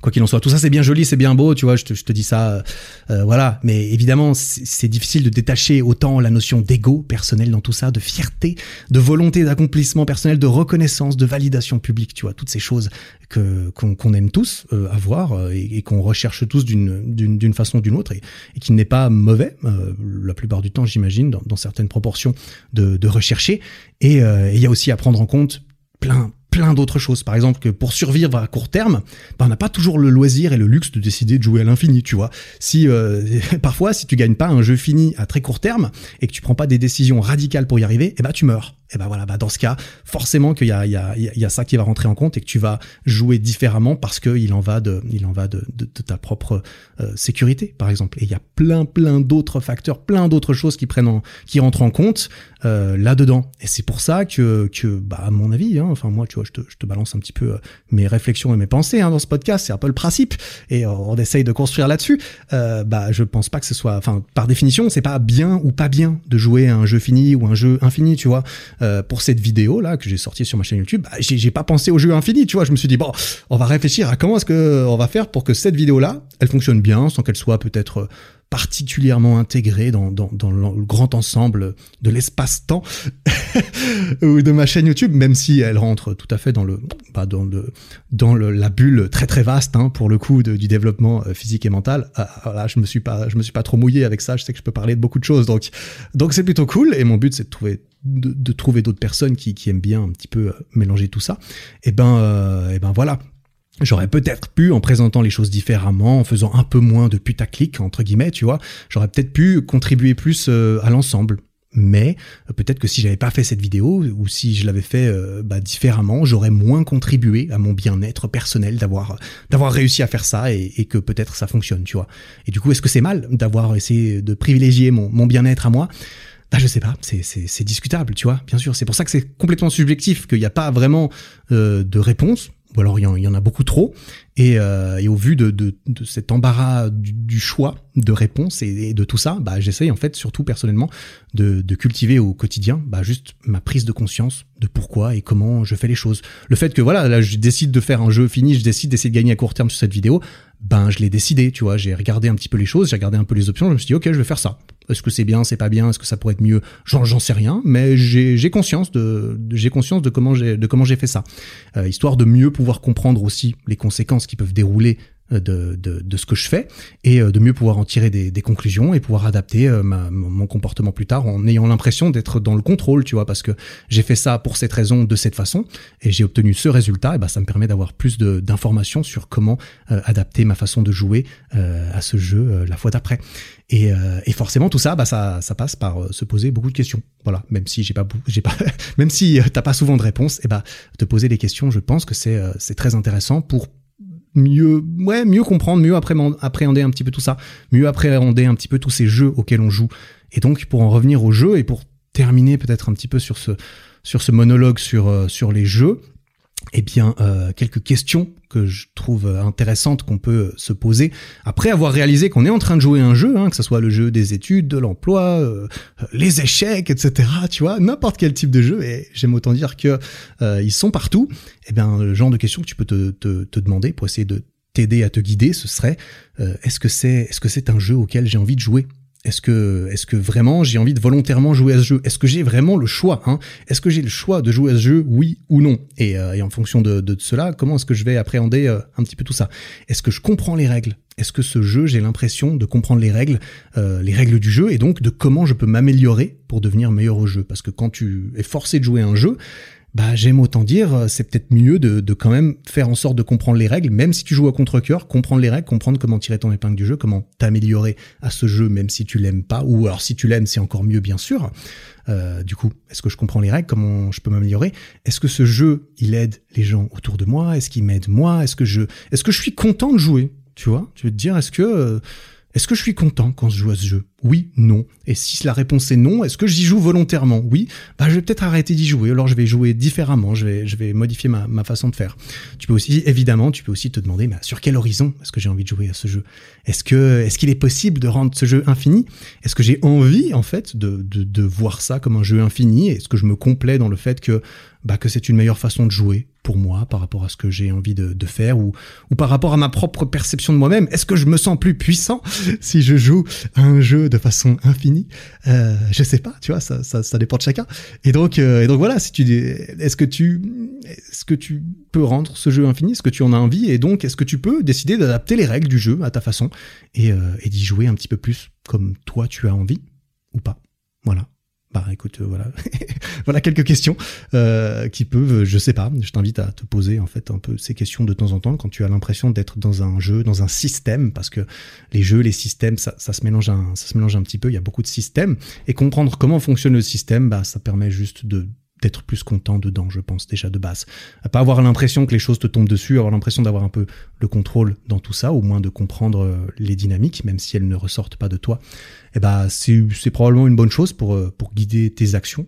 Quoi qu'il en soit, tout ça c'est bien joli, c'est bien beau, tu vois, je te, je te dis ça, euh, voilà. Mais évidemment, c'est difficile de détacher autant la notion d'ego personnel dans tout ça, de fierté, de volonté d'accomplissement personnel, de reconnaissance, de validation publique, tu vois, toutes ces choses que qu'on aime tous euh, avoir euh, et, qu'on recherche tous d'une façon ou d'une autre et, et qui n'est pas mauvais la plupart du temps, j'imagine, dans, dans, certaines proportions de, de rechercher. Et il y a aussi à prendre en compte plein plein d'autres choses. Par exemple, que pour survivre à court terme, ben, on n'a pas toujours le loisir et le luxe de décider de jouer à l'infini, tu vois. Si euh, parfois, si tu gagnes pas un jeu fini à très court terme et que tu prends pas des décisions radicales pour y arriver, eh ben tu meurs et ben voilà, bah dans ce cas, forcément qu'il y a, il y, a, il y a ça qui va rentrer en compte et que tu vas jouer différemment parce que il en va de, il en va de, de, ta propre euh, sécurité, par exemple. Et il y a plein, plein d'autres facteurs, plein d'autres choses qui prennent, en, qui rentrent en compte euh, là-dedans. Et c'est pour ça que, que, bah à mon avis, hein, enfin moi, tu vois, je te, je te balance un petit peu euh, mes réflexions et mes pensées hein, dans ce podcast. C'est un peu le principe et on essaye de construire là-dessus. Euh, bah je pense pas que ce soit, enfin par définition, c'est pas bien ou pas bien de jouer à un jeu fini ou un jeu infini, tu vois. Euh, pour cette vidéo là que j'ai sortie sur ma chaîne YouTube, bah, j'ai pas pensé au jeu infini, tu vois. Je me suis dit bon, on va réfléchir à comment est-ce que on va faire pour que cette vidéo là, elle fonctionne bien, sans qu'elle soit peut-être particulièrement intégrée dans, le grand ensemble de l'espace-temps ou de ma chaîne YouTube, même si elle rentre tout à fait dans le bah dans la bulle très très vaste hein, pour le coup du développement euh, physique et mental. Ah, là, je me suis pas je me suis pas trop mouillé avec ça. Je sais que je peux parler de beaucoup de choses, donc c'est plutôt cool. Et mon but c'est de trouver de, trouver d'autres personnes qui, aiment bien un petit peu euh, mélanger tout ça. Et ben euh, et ben voilà. J'aurais peut-être pu, en présentant les choses différemment, en faisant un peu moins de putaclic, entre guillemets, tu vois, j'aurais peut-être pu contribuer plus euh, à l'ensemble. Mais peut-être que si j'avais pas fait cette vidéo, ou si je l'avais fait bah, différemment, j'aurais moins contribué à mon bien-être personnel d'avoir d'avoir réussi à faire ça et, et que peut-être ça fonctionne, tu vois. Et du coup, est-ce que c'est mal d'avoir essayé de privilégier mon bien-être à moi? Bah je sais pas, c'est discutable, tu vois. Bien sûr, c'est pour ça que c'est complètement subjectif, qu'il n'y a pas vraiment de réponse ou alors il y, en, a beaucoup trop. Et, euh, et au vu de, de, de cet embarras du, du, choix de réponse et, de tout ça, bah, j'essaye en fait surtout personnellement de, de, cultiver au quotidien bah, juste ma prise de conscience de pourquoi et comment je fais les choses. Le fait que voilà, là je décide de faire un jeu fini, je décide d'essayer de gagner à court terme sur cette vidéo, ben je l'ai décidé, tu vois, j'ai regardé un petit peu les choses, j'ai regardé un peu les options, je me suis dit ok je vais faire ça. Est-ce que c'est bien, c'est pas bien, est-ce que ça pourrait être mieux? J'en sais rien, mais j'ai conscience de, j'ai conscience de comment j'ai de comment j'ai fait ça, euh, histoire de mieux pouvoir comprendre aussi les conséquences qui peuvent dérouler de, de, de, ce que je fais et de mieux pouvoir en tirer des, des conclusions et pouvoir adapter ma, mon comportement plus tard en ayant l'impression d'être dans le contrôle, tu vois, parce que j'ai fait ça pour cette raison, de cette façon, et j'ai obtenu ce résultat, et ben ça me permet d'avoir plus d'informations sur comment adapter ma façon de jouer à ce jeu la fois d'après. Et, et, forcément tout ça, bah ça, ça passe par se poser beaucoup de questions. Voilà, même si j'ai pas, j'ai pas, même si t'as pas souvent de réponses, et bah te poser des questions, je pense que c'est c'est très intéressant pour mieux, ouais, mieux comprendre, mieux appréhender un petit peu tout ça, mieux appréhender un petit peu tous ces jeux auxquels on joue. Et donc, pour en revenir au jeu et pour terminer peut-être un petit peu sur ce, monologue euh, sur les jeux, eh bien, euh, quelques questions que je trouve intéressantes qu'on peut se poser après avoir réalisé qu'on est en train de jouer un jeu, hein, que ce soit le jeu des études, de l'emploi, euh, les échecs, etc. Tu vois, n'importe quel type de jeu. Et j'aime autant dire que euh, ils sont partout. Eh bien, le genre de questions que tu peux te, demander pour essayer de t'aider à te guider, ce serait est-ce que c'est un jeu auquel j'ai envie de jouer? Est-ce que, est-ce que vraiment j'ai envie de volontairement jouer à ce jeu? Est-ce que j'ai vraiment le choix hein? Est-ce que j'ai le choix de jouer à ce jeu, oui ou non? Et, euh, en fonction de, de cela, comment est-ce que je vais appréhender euh, un petit peu tout ça? Est-ce que je comprends les règles? Est-ce que ce jeu, j'ai l'impression de comprendre les règles, euh, les règles du jeu, et donc de comment je peux m'améliorer pour devenir meilleur au jeu? Parce que quand tu es forcé de jouer à un jeu, bah j'aime autant dire, euh, c'est peut-être mieux de, quand même faire en sorte de comprendre les règles, même si tu joues à contre-cœur, comprendre les règles, comprendre comment tirer ton épingle du jeu, comment t'améliorer à ce jeu, même si tu l'aimes pas, ou alors si tu l'aimes, c'est encore mieux, bien sûr. Euh, du coup, est-ce que je comprends les règles Comment je peux m'améliorer? Est-ce que ce jeu, il aide les gens autour de moi? Est-ce qu'il m'aide moi? Est-ce que je, est-ce que je suis content de jouer? Tu vois Tu veux te dire, est-ce que euh, est-ce que je suis content quand je joue à ce jeu? Oui, non. Et si la réponse est non, est-ce que j'y joue volontairement? Oui, bah je vais peut-être arrêter d'y jouer. Alors je vais jouer différemment. Je vais, je vais modifier ma, ma façon de faire. Tu peux aussi, évidemment, tu peux aussi te demander, mais sur quel horizon est-ce que j'ai envie de jouer à ce jeu? Est-ce que, est-ce qu'il est possible de rendre ce jeu infini? Est-ce que j'ai envie, en fait, de, de, de voir ça comme un jeu infini? Est-ce que je me complais dans le fait que bah, que c'est une meilleure façon de jouer pour moi par rapport à ce que j'ai envie de, de, faire ou, ou par rapport à ma propre perception de moi-même. Est-ce que je me sens plus puissant si je joue un jeu de façon infinie? Euh, Je sais pas, tu vois, ça, ça, ça dépend de chacun. Et donc, euh, et donc voilà, si tu, est-ce que tu, est-ce que tu peux rendre ce jeu infini? Est-ce que tu en as envie? Et donc, est-ce que tu peux décider d'adapter les règles du jeu à ta façon et, euh, et d'y jouer un petit peu plus comme toi tu as envie ou pas? Voilà. Bah écoute, euh, voilà, voilà quelques questions euh, qui peuvent, je sais pas, je t'invite à te poser en fait un peu ces questions de temps en temps quand tu as l'impression d'être dans un jeu, dans un système, parce que les jeux, les systèmes, ça, ça, se mélange un, ça se mélange un petit peu. Il y a beaucoup de systèmes et comprendre comment fonctionne le système, bah ça permet juste de d'être plus content dedans, je pense déjà de base. À pas avoir l'impression que les choses te tombent dessus, avoir l'impression d'avoir un peu le contrôle dans tout ça, au moins de comprendre euh, les dynamiques, même si elles ne ressortent pas de toi. Eh ben c'est probablement une bonne chose pour euh, pour guider tes actions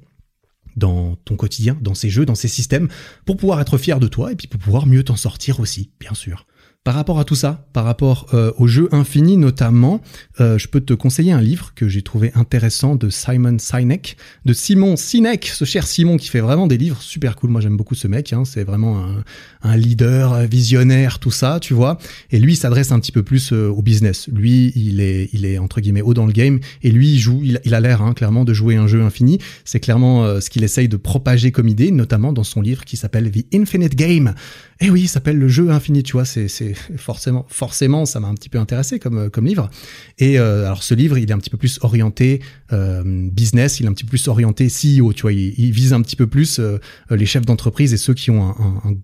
dans ton quotidien, dans ces jeux, dans ces systèmes, pour pouvoir être fier de toi et puis pour pouvoir mieux t'en sortir aussi, bien sûr. Par rapport à tout ça, par rapport euh, au jeu infini notamment, euh, je peux te conseiller un livre que j'ai trouvé intéressant de Simon Sinek, de Simon Sinek, ce cher Simon qui fait vraiment des livres super cool. Moi j'aime beaucoup ce mec, hein, c'est vraiment un, un, leader, visionnaire, tout ça, tu vois. Et lui il s'adresse un petit peu plus euh, au business. Lui il est, il est entre guillemets haut dans le game et lui il joue, il, a l'air hein, clairement de jouer un jeu infini. C'est clairement ce qu'il essaye de propager comme idée, notamment dans son livre qui s'appelle The Infinite Game. Et oui, il s'appelle le jeu infini, tu vois. forcément, forcément, ça m'a un petit peu intéressé comme comme livre. Et euh, alors ce livre, il est un petit peu plus orienté euh, business, il est un petit peu plus orienté CEO, tu vois. Il, vise un petit peu plus euh, les chefs d'entreprise et ceux qui ont un, un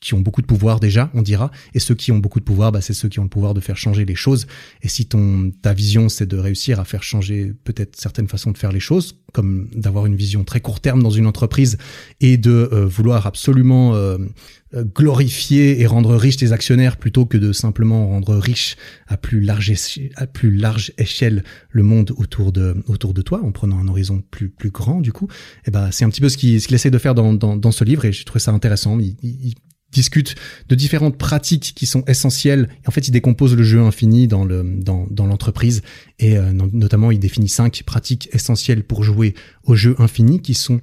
qui ont beaucoup de pouvoir déjà, on dira, et ceux qui ont beaucoup de pouvoir, bah, c'est ceux qui ont le pouvoir de faire changer les choses. Et si ton ta vision c'est de réussir à faire changer peut-être certaines façons de faire les choses, comme d'avoir une vision très court terme dans une entreprise et de euh, vouloir absolument euh, euh, glorifier et rendre riches tes actionnaires plutôt que de simplement rendre riche à plus large à plus large échelle le monde autour de autour de toi en prenant un horizon plus plus grand du coup. Et eh ben c'est un petit peu ce qu'il qu'il essaie de faire dans, dans, dans ce livre et j'ai trouvé ça intéressant discute de différentes pratiques qui sont essentielles. En fait, il décompose le jeu infini dans le dans, dans l'entreprise et euh, notamment il définit cinq pratiques essentielles pour jouer au jeu infini qui sont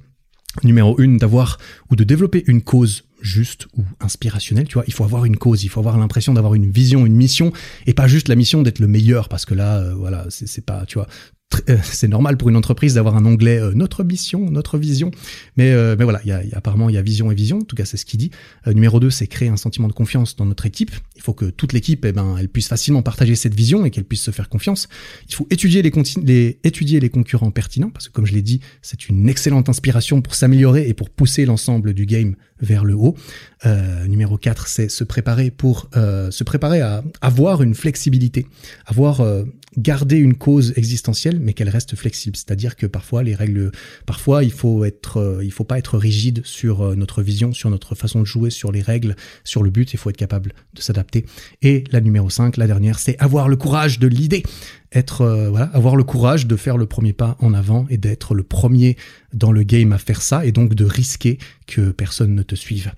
numéro une d'avoir ou de développer une cause juste ou inspirationnelle, tu vois, il faut avoir une cause, il faut avoir l'impression d'avoir une vision, une mission et pas juste la mission d'être le meilleur parce que là euh, voilà, c'est pas, tu vois, c'est normal pour une entreprise d'avoir un onglet euh, notre mission, notre vision. Mais, euh, mais voilà, y a, y a, apparemment, il y a vision et vision. En tout cas, c'est ce qu'il dit. numéro 2, c'est créer un sentiment de confiance dans notre équipe. Il faut que toute l'équipe, eh ben, elle puisse facilement partager cette vision et qu'elle puisse se faire confiance. Il faut étudier les, étudier les concurrents pertinents parce que, comme je l'ai dit, c'est une excellente inspiration pour s'améliorer et pour pousser l'ensemble du game vers le haut. Euh, numéro 4, c'est se préparer pour euh, se préparer à avoir une flexibilité, avoir euh, garder une cause existentielle, mais qu'elle reste flexible. C'est-à-dire que parfois les règles, parfois il faut être, euh, il faut pas être rigide sur euh, notre vision, sur notre façon de jouer, sur les règles, sur le but. Il faut être capable de s'adapter. Et la numéro 5, la dernière, c'est avoir le courage de l'idée être euh, voilà, avoir le courage de faire le premier pas en avant et d'être le premier dans le game à faire ça et donc de risquer que personne ne te suive.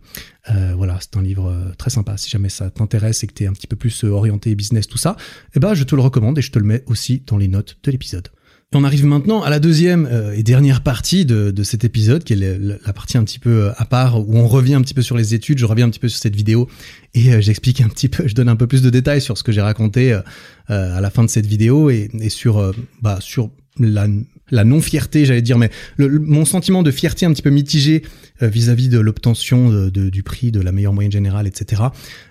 Euh, voilà, c'est un livre euh, très sympa. Si jamais ça t'intéresse et que tu es un petit peu plus orienté business, tout ça, eh ben je te le recommande et je te le mets aussi dans les notes de l'épisode. On arrive maintenant à la deuxième euh, et dernière partie de, de, cet épisode, qui est la partie un petit peu euh, à part, où on revient un petit peu sur les études, je reviens un petit peu sur cette vidéo, et euh, j'explique un petit peu, je donne un peu plus de détails sur ce que j'ai raconté à la fin de cette vidéo, et, et sur, bah, sur la, la non-fierté, j'allais dire, mais mon sentiment de fierté un petit peu mitigé vis-à-vis de l'obtention de, du prix, de la meilleure moyenne générale, etc.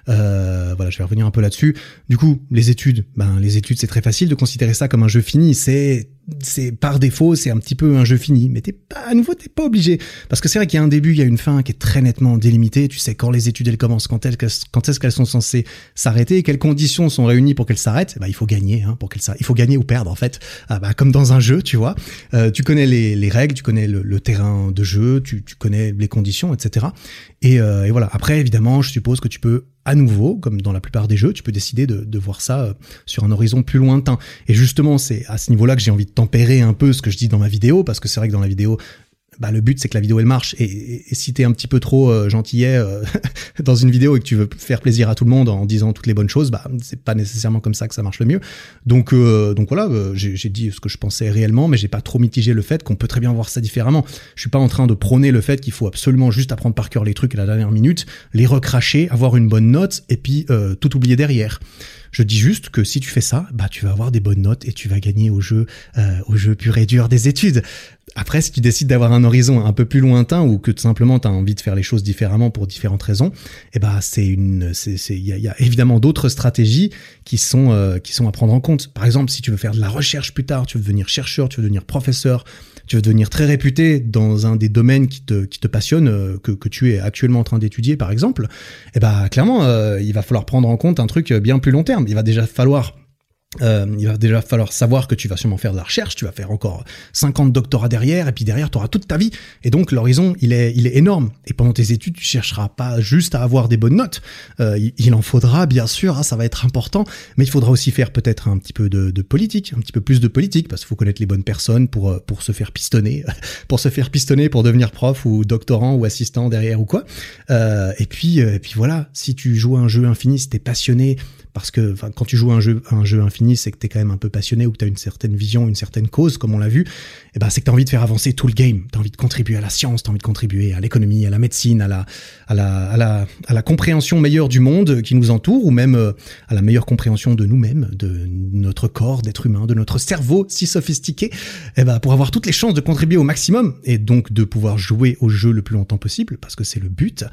Euh, voilà, je vais revenir un peu là-dessus. Du coup, les études, ben les études, c'est très facile de considérer ça comme un jeu fini. C'est c'est par défaut, c'est un petit peu un jeu fini, mais t'es pas à nouveau, t'es pas obligé, parce que c'est vrai qu'il y a un début, il y a une fin qui est très nettement délimitée. Tu sais quand les études elles commencent, quand elles, quand est-ce qu'elles sont censées s'arrêter, quelles conditions sont réunies pour qu'elles s'arrêtent. Bah il faut gagner, hein, pour qu'elles Il faut gagner ou perdre en fait, ah, bah, comme dans un jeu, tu vois. Euh, tu connais les, les, règles, tu connais le, terrain de jeu, tu, tu, connais les conditions, etc. Et, euh, et voilà. Après, évidemment, je suppose que tu peux à nouveau, comme dans la plupart des jeux, tu peux décider de, de voir ça euh, sur un horizon plus lointain. Et justement, c'est à ce niveau-là que j'ai envie de tempérer un peu ce que je dis dans ma vidéo, parce que c'est vrai que dans la vidéo, bah, le but c'est que la vidéo elle marche et, et, si t'es un petit peu trop euh, gentillet euh, dans une vidéo et que tu veux faire plaisir à tout le monde en disant toutes les bonnes choses, bah c'est pas nécessairement comme ça que ça marche le mieux. Donc euh, donc voilà, euh, j'ai dit ce que je pensais réellement, mais j'ai pas trop mitigé le fait qu'on peut très bien voir ça différemment. Je suis pas en train de prôner le fait qu'il faut absolument juste apprendre par cœur les trucs à la dernière minute, les recracher, avoir une bonne note et puis tout oublier derrière. Je dis juste que si tu fais ça, bah tu vas avoir des bonnes notes et tu vas gagner au jeu, euh, au jeu pur et dur des études. Après, si tu décides d'avoir un horizon un peu plus lointain ou que tout simplement tu as envie de faire les choses différemment pour différentes raisons, eh ben c'est une, c'est, il y a, évidemment d'autres stratégies qui sont euh, qui sont à prendre en compte. Par exemple, si tu veux faire de la recherche plus tard, tu veux devenir chercheur, tu veux devenir professeur, tu veux devenir très réputé dans un des domaines qui te, qui te passionne, euh, que, que tu es actuellement en train d'étudier par exemple, eh ben clairement, euh, il va falloir prendre en compte un truc bien plus long terme. Il va déjà falloir euh, il va déjà falloir savoir que tu vas sûrement faire de la recherche, tu vas faire encore 50 doctorats derrière, et puis derrière, tu auras toute ta vie. Et donc, l'horizon, il est, il est énorme. Et pendant tes études, tu chercheras pas juste à avoir des bonnes notes. Euh, il, en faudra, bien sûr, hein, ça va être important, mais il faudra aussi faire peut-être un petit peu de, de, politique, un petit peu plus de politique, parce qu'il faut connaître les bonnes personnes pour, euh, pour se faire pistonner, pour se faire pistonner pour devenir prof ou doctorant ou assistant derrière ou quoi. Euh, et puis, et puis voilà, si tu joues un jeu infini, si t'es passionné, parce que quand tu joues un jeu, un jeu infini, c'est que tu es quand même un peu passionné ou que tu as une certaine vision, une certaine cause, comme on l'a vu, et eh ben c'est que tu as envie de faire avancer tout le game, tu as envie de contribuer à la science, tu as envie de contribuer à l'économie, à la médecine, à à, à, la, à la compréhension meilleure du monde qui nous entoure, ou même euh, à la meilleure compréhension de nous-mêmes, de notre corps d'être humain, de notre cerveau si sophistiqué, et eh ben pour avoir toutes les chances de contribuer au maximum, et donc de pouvoir jouer au jeu le plus longtemps possible, parce que c'est le but, et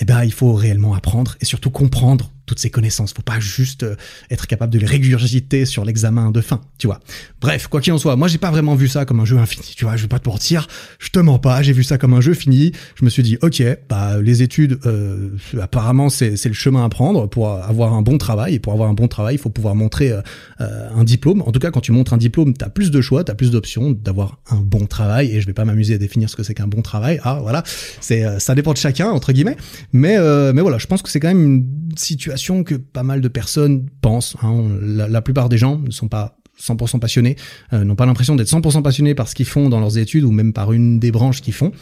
eh ben il faut réellement apprendre et surtout comprendre toutes ces connaissances. Faut pas juste euh, être capable de les régurgiter sur l'examen de fin, tu vois. Bref, quoi qu'il en soit, moi j'ai pas vraiment vu ça comme un jeu infini, tu vois. Je vais pas te mentir, je te mens pas. J'ai vu ça comme un jeu fini. Je me suis dit, ok, bah les études, euh, apparemment c'est le chemin à prendre pour avoir un bon travail. Et pour avoir un bon travail, il faut pouvoir montrer euh, un diplôme. En tout cas, quand tu montres un diplôme, t'as plus de choix, t'as plus d'options d'avoir un bon travail. Et je vais pas m'amuser à définir ce que c'est qu'un bon travail. Ah voilà, c'est ça dépend de chacun entre guillemets. Mais mais voilà, je pense que c'est quand même une situation que pas mal de personnes pensent. Hein. La, plupart des gens ne sont pas 100% passionnés, euh, n'ont pas l'impression d'être 100% passionnés par ce qu'ils font dans leurs études ou même par une des branches qu'ils font.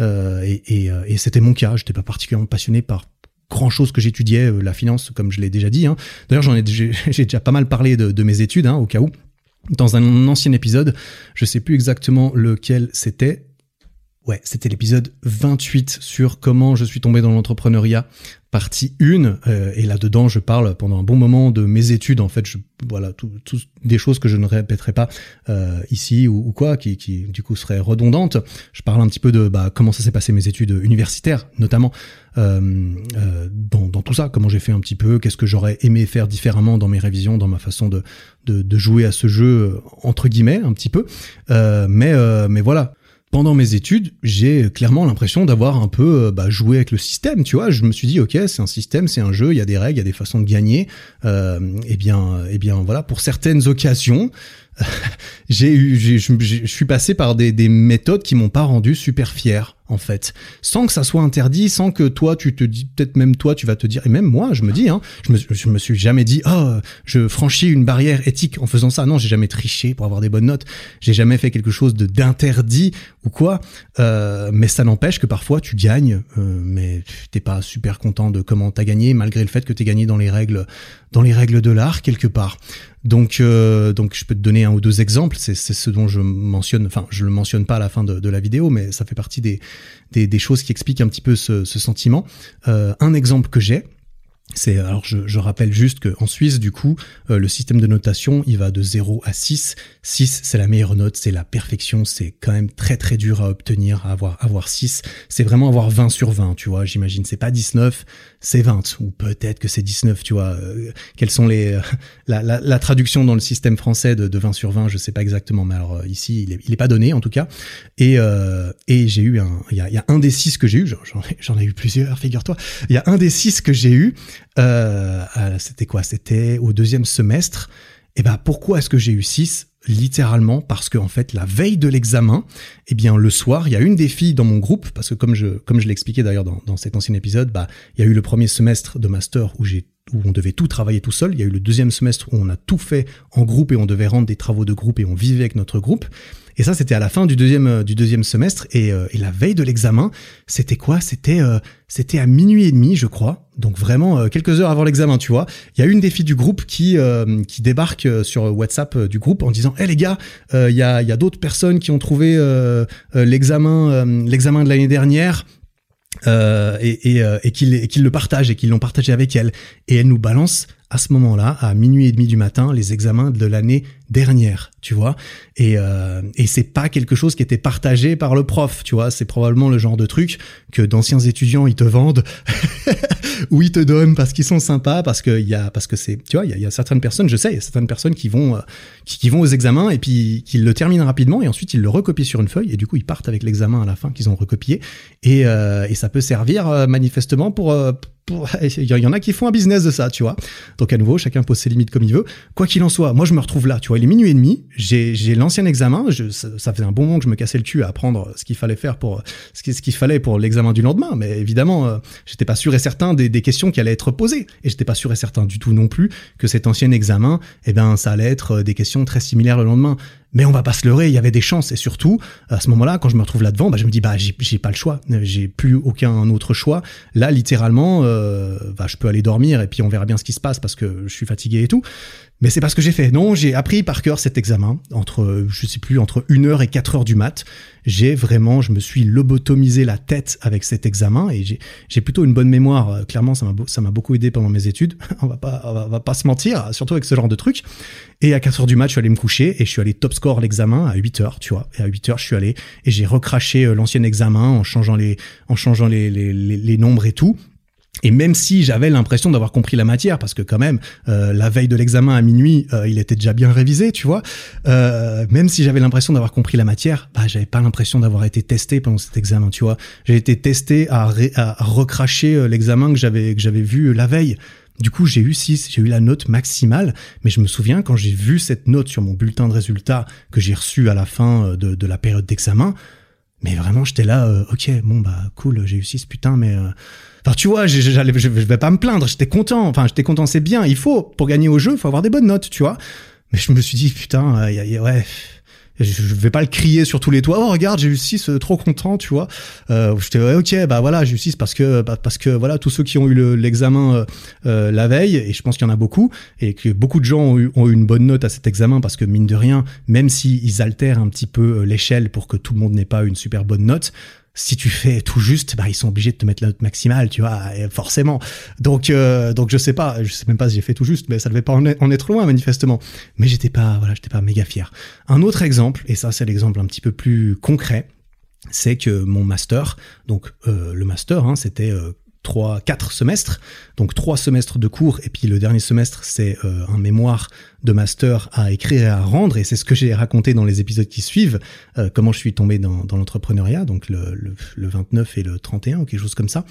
Euh, et, euh, et, c'était mon cas. J'étais pas particulièrement passionné par grand chose que j'étudiais, la finance, comme je l'ai déjà dit. Hein. D'ailleurs, j'en ai, j'ai déjà pas mal parlé de, mes études, hein, au cas où. Dans un ancien épisode, je sais plus exactement lequel c'était. Ouais, c'était l'épisode 28 sur comment je suis tombé dans l'entrepreneuriat, partie 1. Euh, et là-dedans, je parle pendant un bon moment de mes études. En fait, je, voilà, tout, des choses que je ne répéterai pas euh, ici ou, quoi, qui, qui, du coup seraient redondantes. Je parle un petit peu de bah, comment ça s'est passé mes études universitaires, notamment euh, euh dans, dans, tout ça, comment j'ai fait un petit peu, qu'est-ce que j'aurais aimé faire différemment dans mes révisions, dans ma façon de, de, de jouer à ce jeu entre guillemets un petit peu. mais mais voilà, pendant mes études, j'ai clairement l'impression d'avoir un peu euh, bah, joué avec le système, tu vois. Je me suis dit, ok, c'est un système, c'est un jeu, il y a des règles, il y a des façons de gagner. Euh, et bien, et bien, voilà, pour certaines occasions, j'ai eu, je suis passé par des, des méthodes qui m'ont pas rendu super fier en fait, sans que ça soit interdit, sans que toi tu te dis, peut-être même toi tu vas te dire, et même moi je me dis, hein, je me, me suis jamais dit, oh, je franchis une barrière éthique en faisant ça. Non, j'ai jamais triché pour avoir des bonnes notes, j'ai jamais fait quelque chose de d'interdit ou quoi. Euh, mais ça n'empêche que parfois tu gagnes, euh, mais t'es pas super content de comment t'as gagné, malgré le fait que t'es gagné dans les règles, dans les règles de l'art quelque part. Donc, euh, donc je peux te donner un ou deux exemples. C'est ce dont je mentionne. Enfin, je le mentionne pas à la fin de, la vidéo, mais ça fait partie des, des, choses qui expliquent un petit peu ce, sentiment. Euh, un exemple que j'ai, c'est alors je, je, rappelle juste qu'en Suisse du coup euh, le système de notation il va de 0 à 6. 6 c'est la meilleure note, c'est la perfection, c'est quand même très très dur à obtenir, à avoir avoir 6, c'est vraiment avoir 20 sur 20, tu vois, j'imagine c'est pas 19, c'est 20 ou peut-être que c'est 19, tu vois. Euh, quelles sont les euh, la, la, la, traduction dans le système français de, de 20 sur 20, je sais pas exactement mais alors ici il est, il est pas donné en tout cas. Et et j'ai eu un il y a, y a, un des 6 que j'ai eu, j'en ai eu plusieurs, figure-toi. Il y a un des 6 que j'ai eu euh, c'était quoi? C'était au deuxième semestre. Et eh ben pourquoi est-ce que j'ai eu 6 Littéralement parce que en fait la veille de l'examen, eh bien le soir, il y a une des filles dans mon groupe parce que comme je comme je l'expliquais d'ailleurs dans, dans cet ancien épisode, bah il y a eu le premier semestre de master où j'ai où on devait tout travailler tout seul. Il y a eu le deuxième semestre où on a tout fait en groupe et on devait rendre des travaux de groupe et on vivait avec notre groupe. Et ça, c'était à la fin du deuxième euh, du deuxième semestre. Et, euh, et la veille de l'examen, c'était quoi? C'était euh, c'était à minuit et demi, je crois. Donc vraiment quelques heures avant l'examen, tu vois. Il y a une des filles du groupe qui qui débarque sur WhatsApp du groupe en disant "Eh les gars, il y a y a d'autres personnes qui ont trouvé l'examen l'examen de l'année dernière." Euh, et, et, et qu'ils le partagent et qu'ils l'ont partagé avec elle. Et elle nous balance à ce moment-là, à minuit et demi du matin, les examens de l'année dernière, tu vois. Et, euh, et c'est pas quelque chose qui était partagé par le prof, tu vois. C'est probablement le genre de truc que d'anciens étudiants ils te vendent ou ils te donnent parce qu'ils sont sympas, parce que y a, parce que c'est, tu vois, il y, a, certaines personnes, je sais, il y a certaines personnes qui vont, euh, qui, vont aux examens et puis qui le terminent rapidement et ensuite ils le recopient sur une feuille et du coup ils partent avec l'examen à la fin qu'ils ont recopié et, euh, et ça peut servir euh, manifestement pour il y en a qui font un business de ça, tu vois. Donc à nouveau, chacun pose ses limites comme il veut. Quoi qu'il en soit, moi je me retrouve là, tu vois, il est minuit et demi, j'ai, l'ancien examen, je, ça, faisait un bon moment que je me cassais le cul à apprendre ce qu'il fallait faire pour ce qu'il, ce qu'il fallait pour l'examen du lendemain, mais évidemment, euh, j'étais pas sûr et certain des, des, questions qui allaient être posées, et j'étais pas sûr et certain du tout non plus que cet ancien examen, eh ben ça allait être euh, des questions très similaires le lendemain. Mais on va pas se leurrer, il y avait des chances. Et surtout, à ce moment-là, quand je me retrouve là-devant, bah, je me dis, bah, j'ai pas le choix. J'ai plus aucun autre choix. Là, littéralement, euh, bah, je peux aller dormir et puis on verra bien ce qui se passe parce que je suis fatigué et tout. Mais c'est pas ce que j'ai fait. Non, j'ai appris par cœur cet examen entre, je sais plus, entre 1 heure et 4 heures du mat. J'ai vraiment, je me suis lobotomisé la tête avec cet examen et j'ai plutôt une bonne mémoire. Euh, clairement, ça m'a ça m'a beaucoup aidé pendant mes études. on va pas, on va, pas se mentir, surtout avec ce genre de truc. Et à 4 heures du mat, je suis allé me coucher et je suis allé top score l'examen à 8 heures, tu vois. Et à 8 heures, je suis allé et j'ai recraché euh, l'ancien examen en changeant les, en changeant les, les, les, les nombres et tout. Et même si j'avais l'impression d'avoir compris la matière, parce que quand même, euh, la veille de l'examen à minuit, euh, il était déjà bien révisé, tu vois, euh, même si j'avais l'impression d'avoir compris la matière, bah, j'avais pas l'impression d'avoir été testé pendant cet examen, tu vois. J'ai été testé à, recracher l'examen que j'avais que j'avais vu la veille. Du coup, j'ai eu 6, j'ai eu la note maximale, mais je me souviens quand j'ai vu cette note sur mon bulletin de résultats que j'ai reçu à la fin de, de la période d'examen, mais vraiment, j'étais là, ok, bon bah cool, j'ai eu 6, putain, mais Enfin, tu vois, j'allais, je, vais pas me plaindre, j'étais content. Enfin, j'étais content, c'est bien. Il faut, pour gagner au jeu, il faut avoir des bonnes notes, tu vois. Mais je me suis dit, putain, y a, ouais, je vais pas le crier sur tous les toits. Oh regarde, j'ai eu 6, trop content, tu vois. Euh, J'étais ouais, ok, bah voilà, j'ai eu 6 parce que bah, parce que voilà, tous ceux qui ont eu l'examen euh, la veille, et je pense qu'il y en a beaucoup, et que beaucoup de gens ont eu, ont eu, une bonne note à cet examen parce que mine de rien, même si altèrent un petit peu l'échelle pour que tout le monde n'ait pas une super bonne note, si tu fais tout juste, bah, ils sont obligés de te mettre la note maximale, tu vois, forcément. Donc, euh, donc je sais pas, je sais même pas si j'ai fait tout juste, mais ça devait pas en être loin, manifestement. Mais j'étais pas, voilà, j'étais pas méga fier. Un autre exemple, et ça c'est l'exemple un petit peu plus concret, c'est que mon master, donc euh, le master, hein, c'était euh, trois, quatre semestres, donc trois semestres de cours, et puis le dernier semestre, c'est euh, un mémoire de master à écrire et à rendre, et c'est ce que j'ai raconté dans les épisodes qui suivent, euh, comment je suis tombé dans, dans l'entrepreneuriat, donc le, le, 29 et le 31, ou quelque chose comme ça.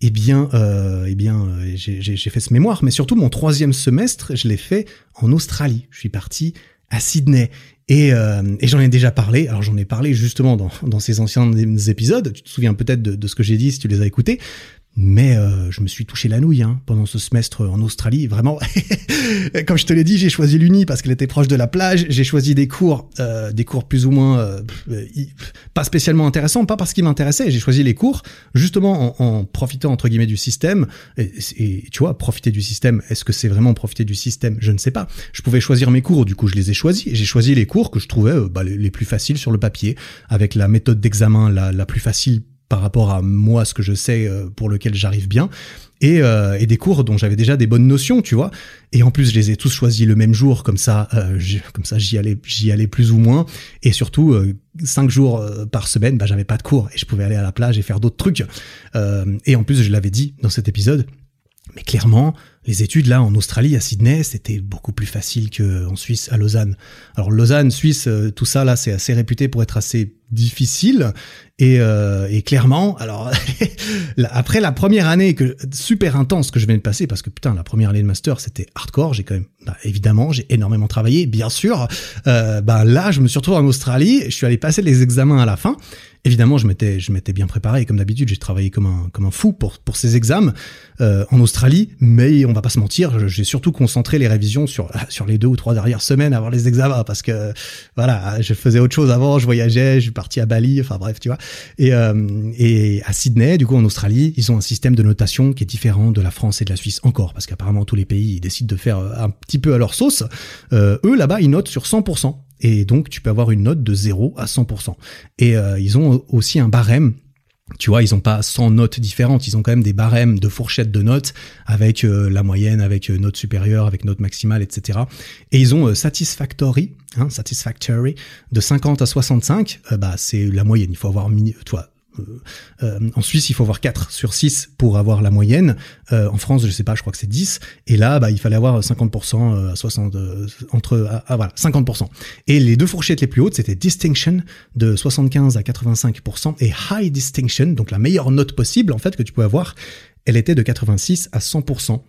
Eh bien, euh, eh bien, j'ai fait ce mémoire, mais surtout mon troisième semestre, je l'ai fait en Australie. Je suis parti à Sydney. Et, et j'en ai déjà parlé. Alors j'en ai parlé justement dans, dans ces anciens épisodes. Tu te souviens peut-être de, ce que j'ai dit si tu les as écoutés. Mais euh, je me suis touché la nouille hein, pendant ce semestre en Australie. Vraiment, comme je te l'ai dit, j'ai choisi l'Uni parce qu'elle était proche de la plage. J'ai choisi des cours, euh, des cours plus ou moins euh, pas spécialement intéressants, pas parce qu'ils m'intéressaient. J'ai choisi les cours justement en, profitant entre guillemets du système. Et, tu vois, profiter du système. Est-ce que c'est vraiment profiter du système? Je ne sais pas. Je pouvais choisir mes cours, du coup je les ai choisis. J'ai choisi les cours que je trouvais bah, les, plus faciles sur le papier, avec la méthode d'examen la plus facile par rapport à moi, ce que je sais euh, pour lequel j'arrive bien, et, euh, et, des cours dont j'avais déjà des bonnes notions, tu vois. Et en plus, je les ai tous choisis le même jour, comme ça, euh, comme ça, j'y allais, j'y allais plus ou moins. Et surtout, cinq jours par semaine, bah, j'avais pas de cours et je pouvais aller à la plage et faire d'autres trucs. et en plus, je l'avais dit dans cet épisode, mais clairement, les études là en Australie, à Sydney, c'était beaucoup plus facile qu'en Suisse, à Lausanne. Alors Lausanne, Suisse, tout ça là, c'est assez réputé pour être assez difficile et, euh, et clairement alors après la première année que super intense que je viens de passer parce que putain la première année de master c'était hardcore j'ai quand même bah, évidemment j'ai énormément travaillé bien sûr euh, bah là je me suis retrouvé en Australie je suis allé passer les examens à la fin Évidemment, je m'étais, je m'étais bien préparé. Comme d'habitude, j'ai travaillé comme un, comme un fou pour, pour ces examens euh, en Australie. Mais on va pas se mentir, j'ai surtout concentré les révisions sur, sur les deux ou trois dernières semaines avant les examens parce que voilà, je faisais autre chose avant, je voyageais, je suis parti à Bali, enfin bref, tu vois. Et, euh, et à Sydney, du coup, en Australie, ils ont un système de notation qui est différent de la France et de la Suisse encore, parce qu'apparemment tous les pays décident de faire un petit peu à leur sauce. Euh, eux là-bas, ils notent sur 100%. Et donc, tu peux avoir une note de 0 à 100%. Et euh, ils ont aussi un barème tu vois, ils ont pas 100 notes différentes, ils ont quand même des barèmes de fourchettes de notes avec euh, la moyenne, avec euh, note supérieure, avec note maximale, etc. Et ils ont satisfactory, hein, satisfactory de 50 à 65, bah c'est la moyenne. Il faut avoir, euh, euh, en Suisse, il faut avoir 4 sur 6 pour avoir la moyenne. Euh, en France, je sais pas, je crois que c'est 10. Et là, bah, il fallait avoir 50% à 60, entre, voilà, 50%. Et les deux fourchettes les plus hautes, c'était Distinction de 75 à 85% et High Distinction, donc la meilleure note possible, en fait, que tu pouvais avoir, elle était de 86 à 100%.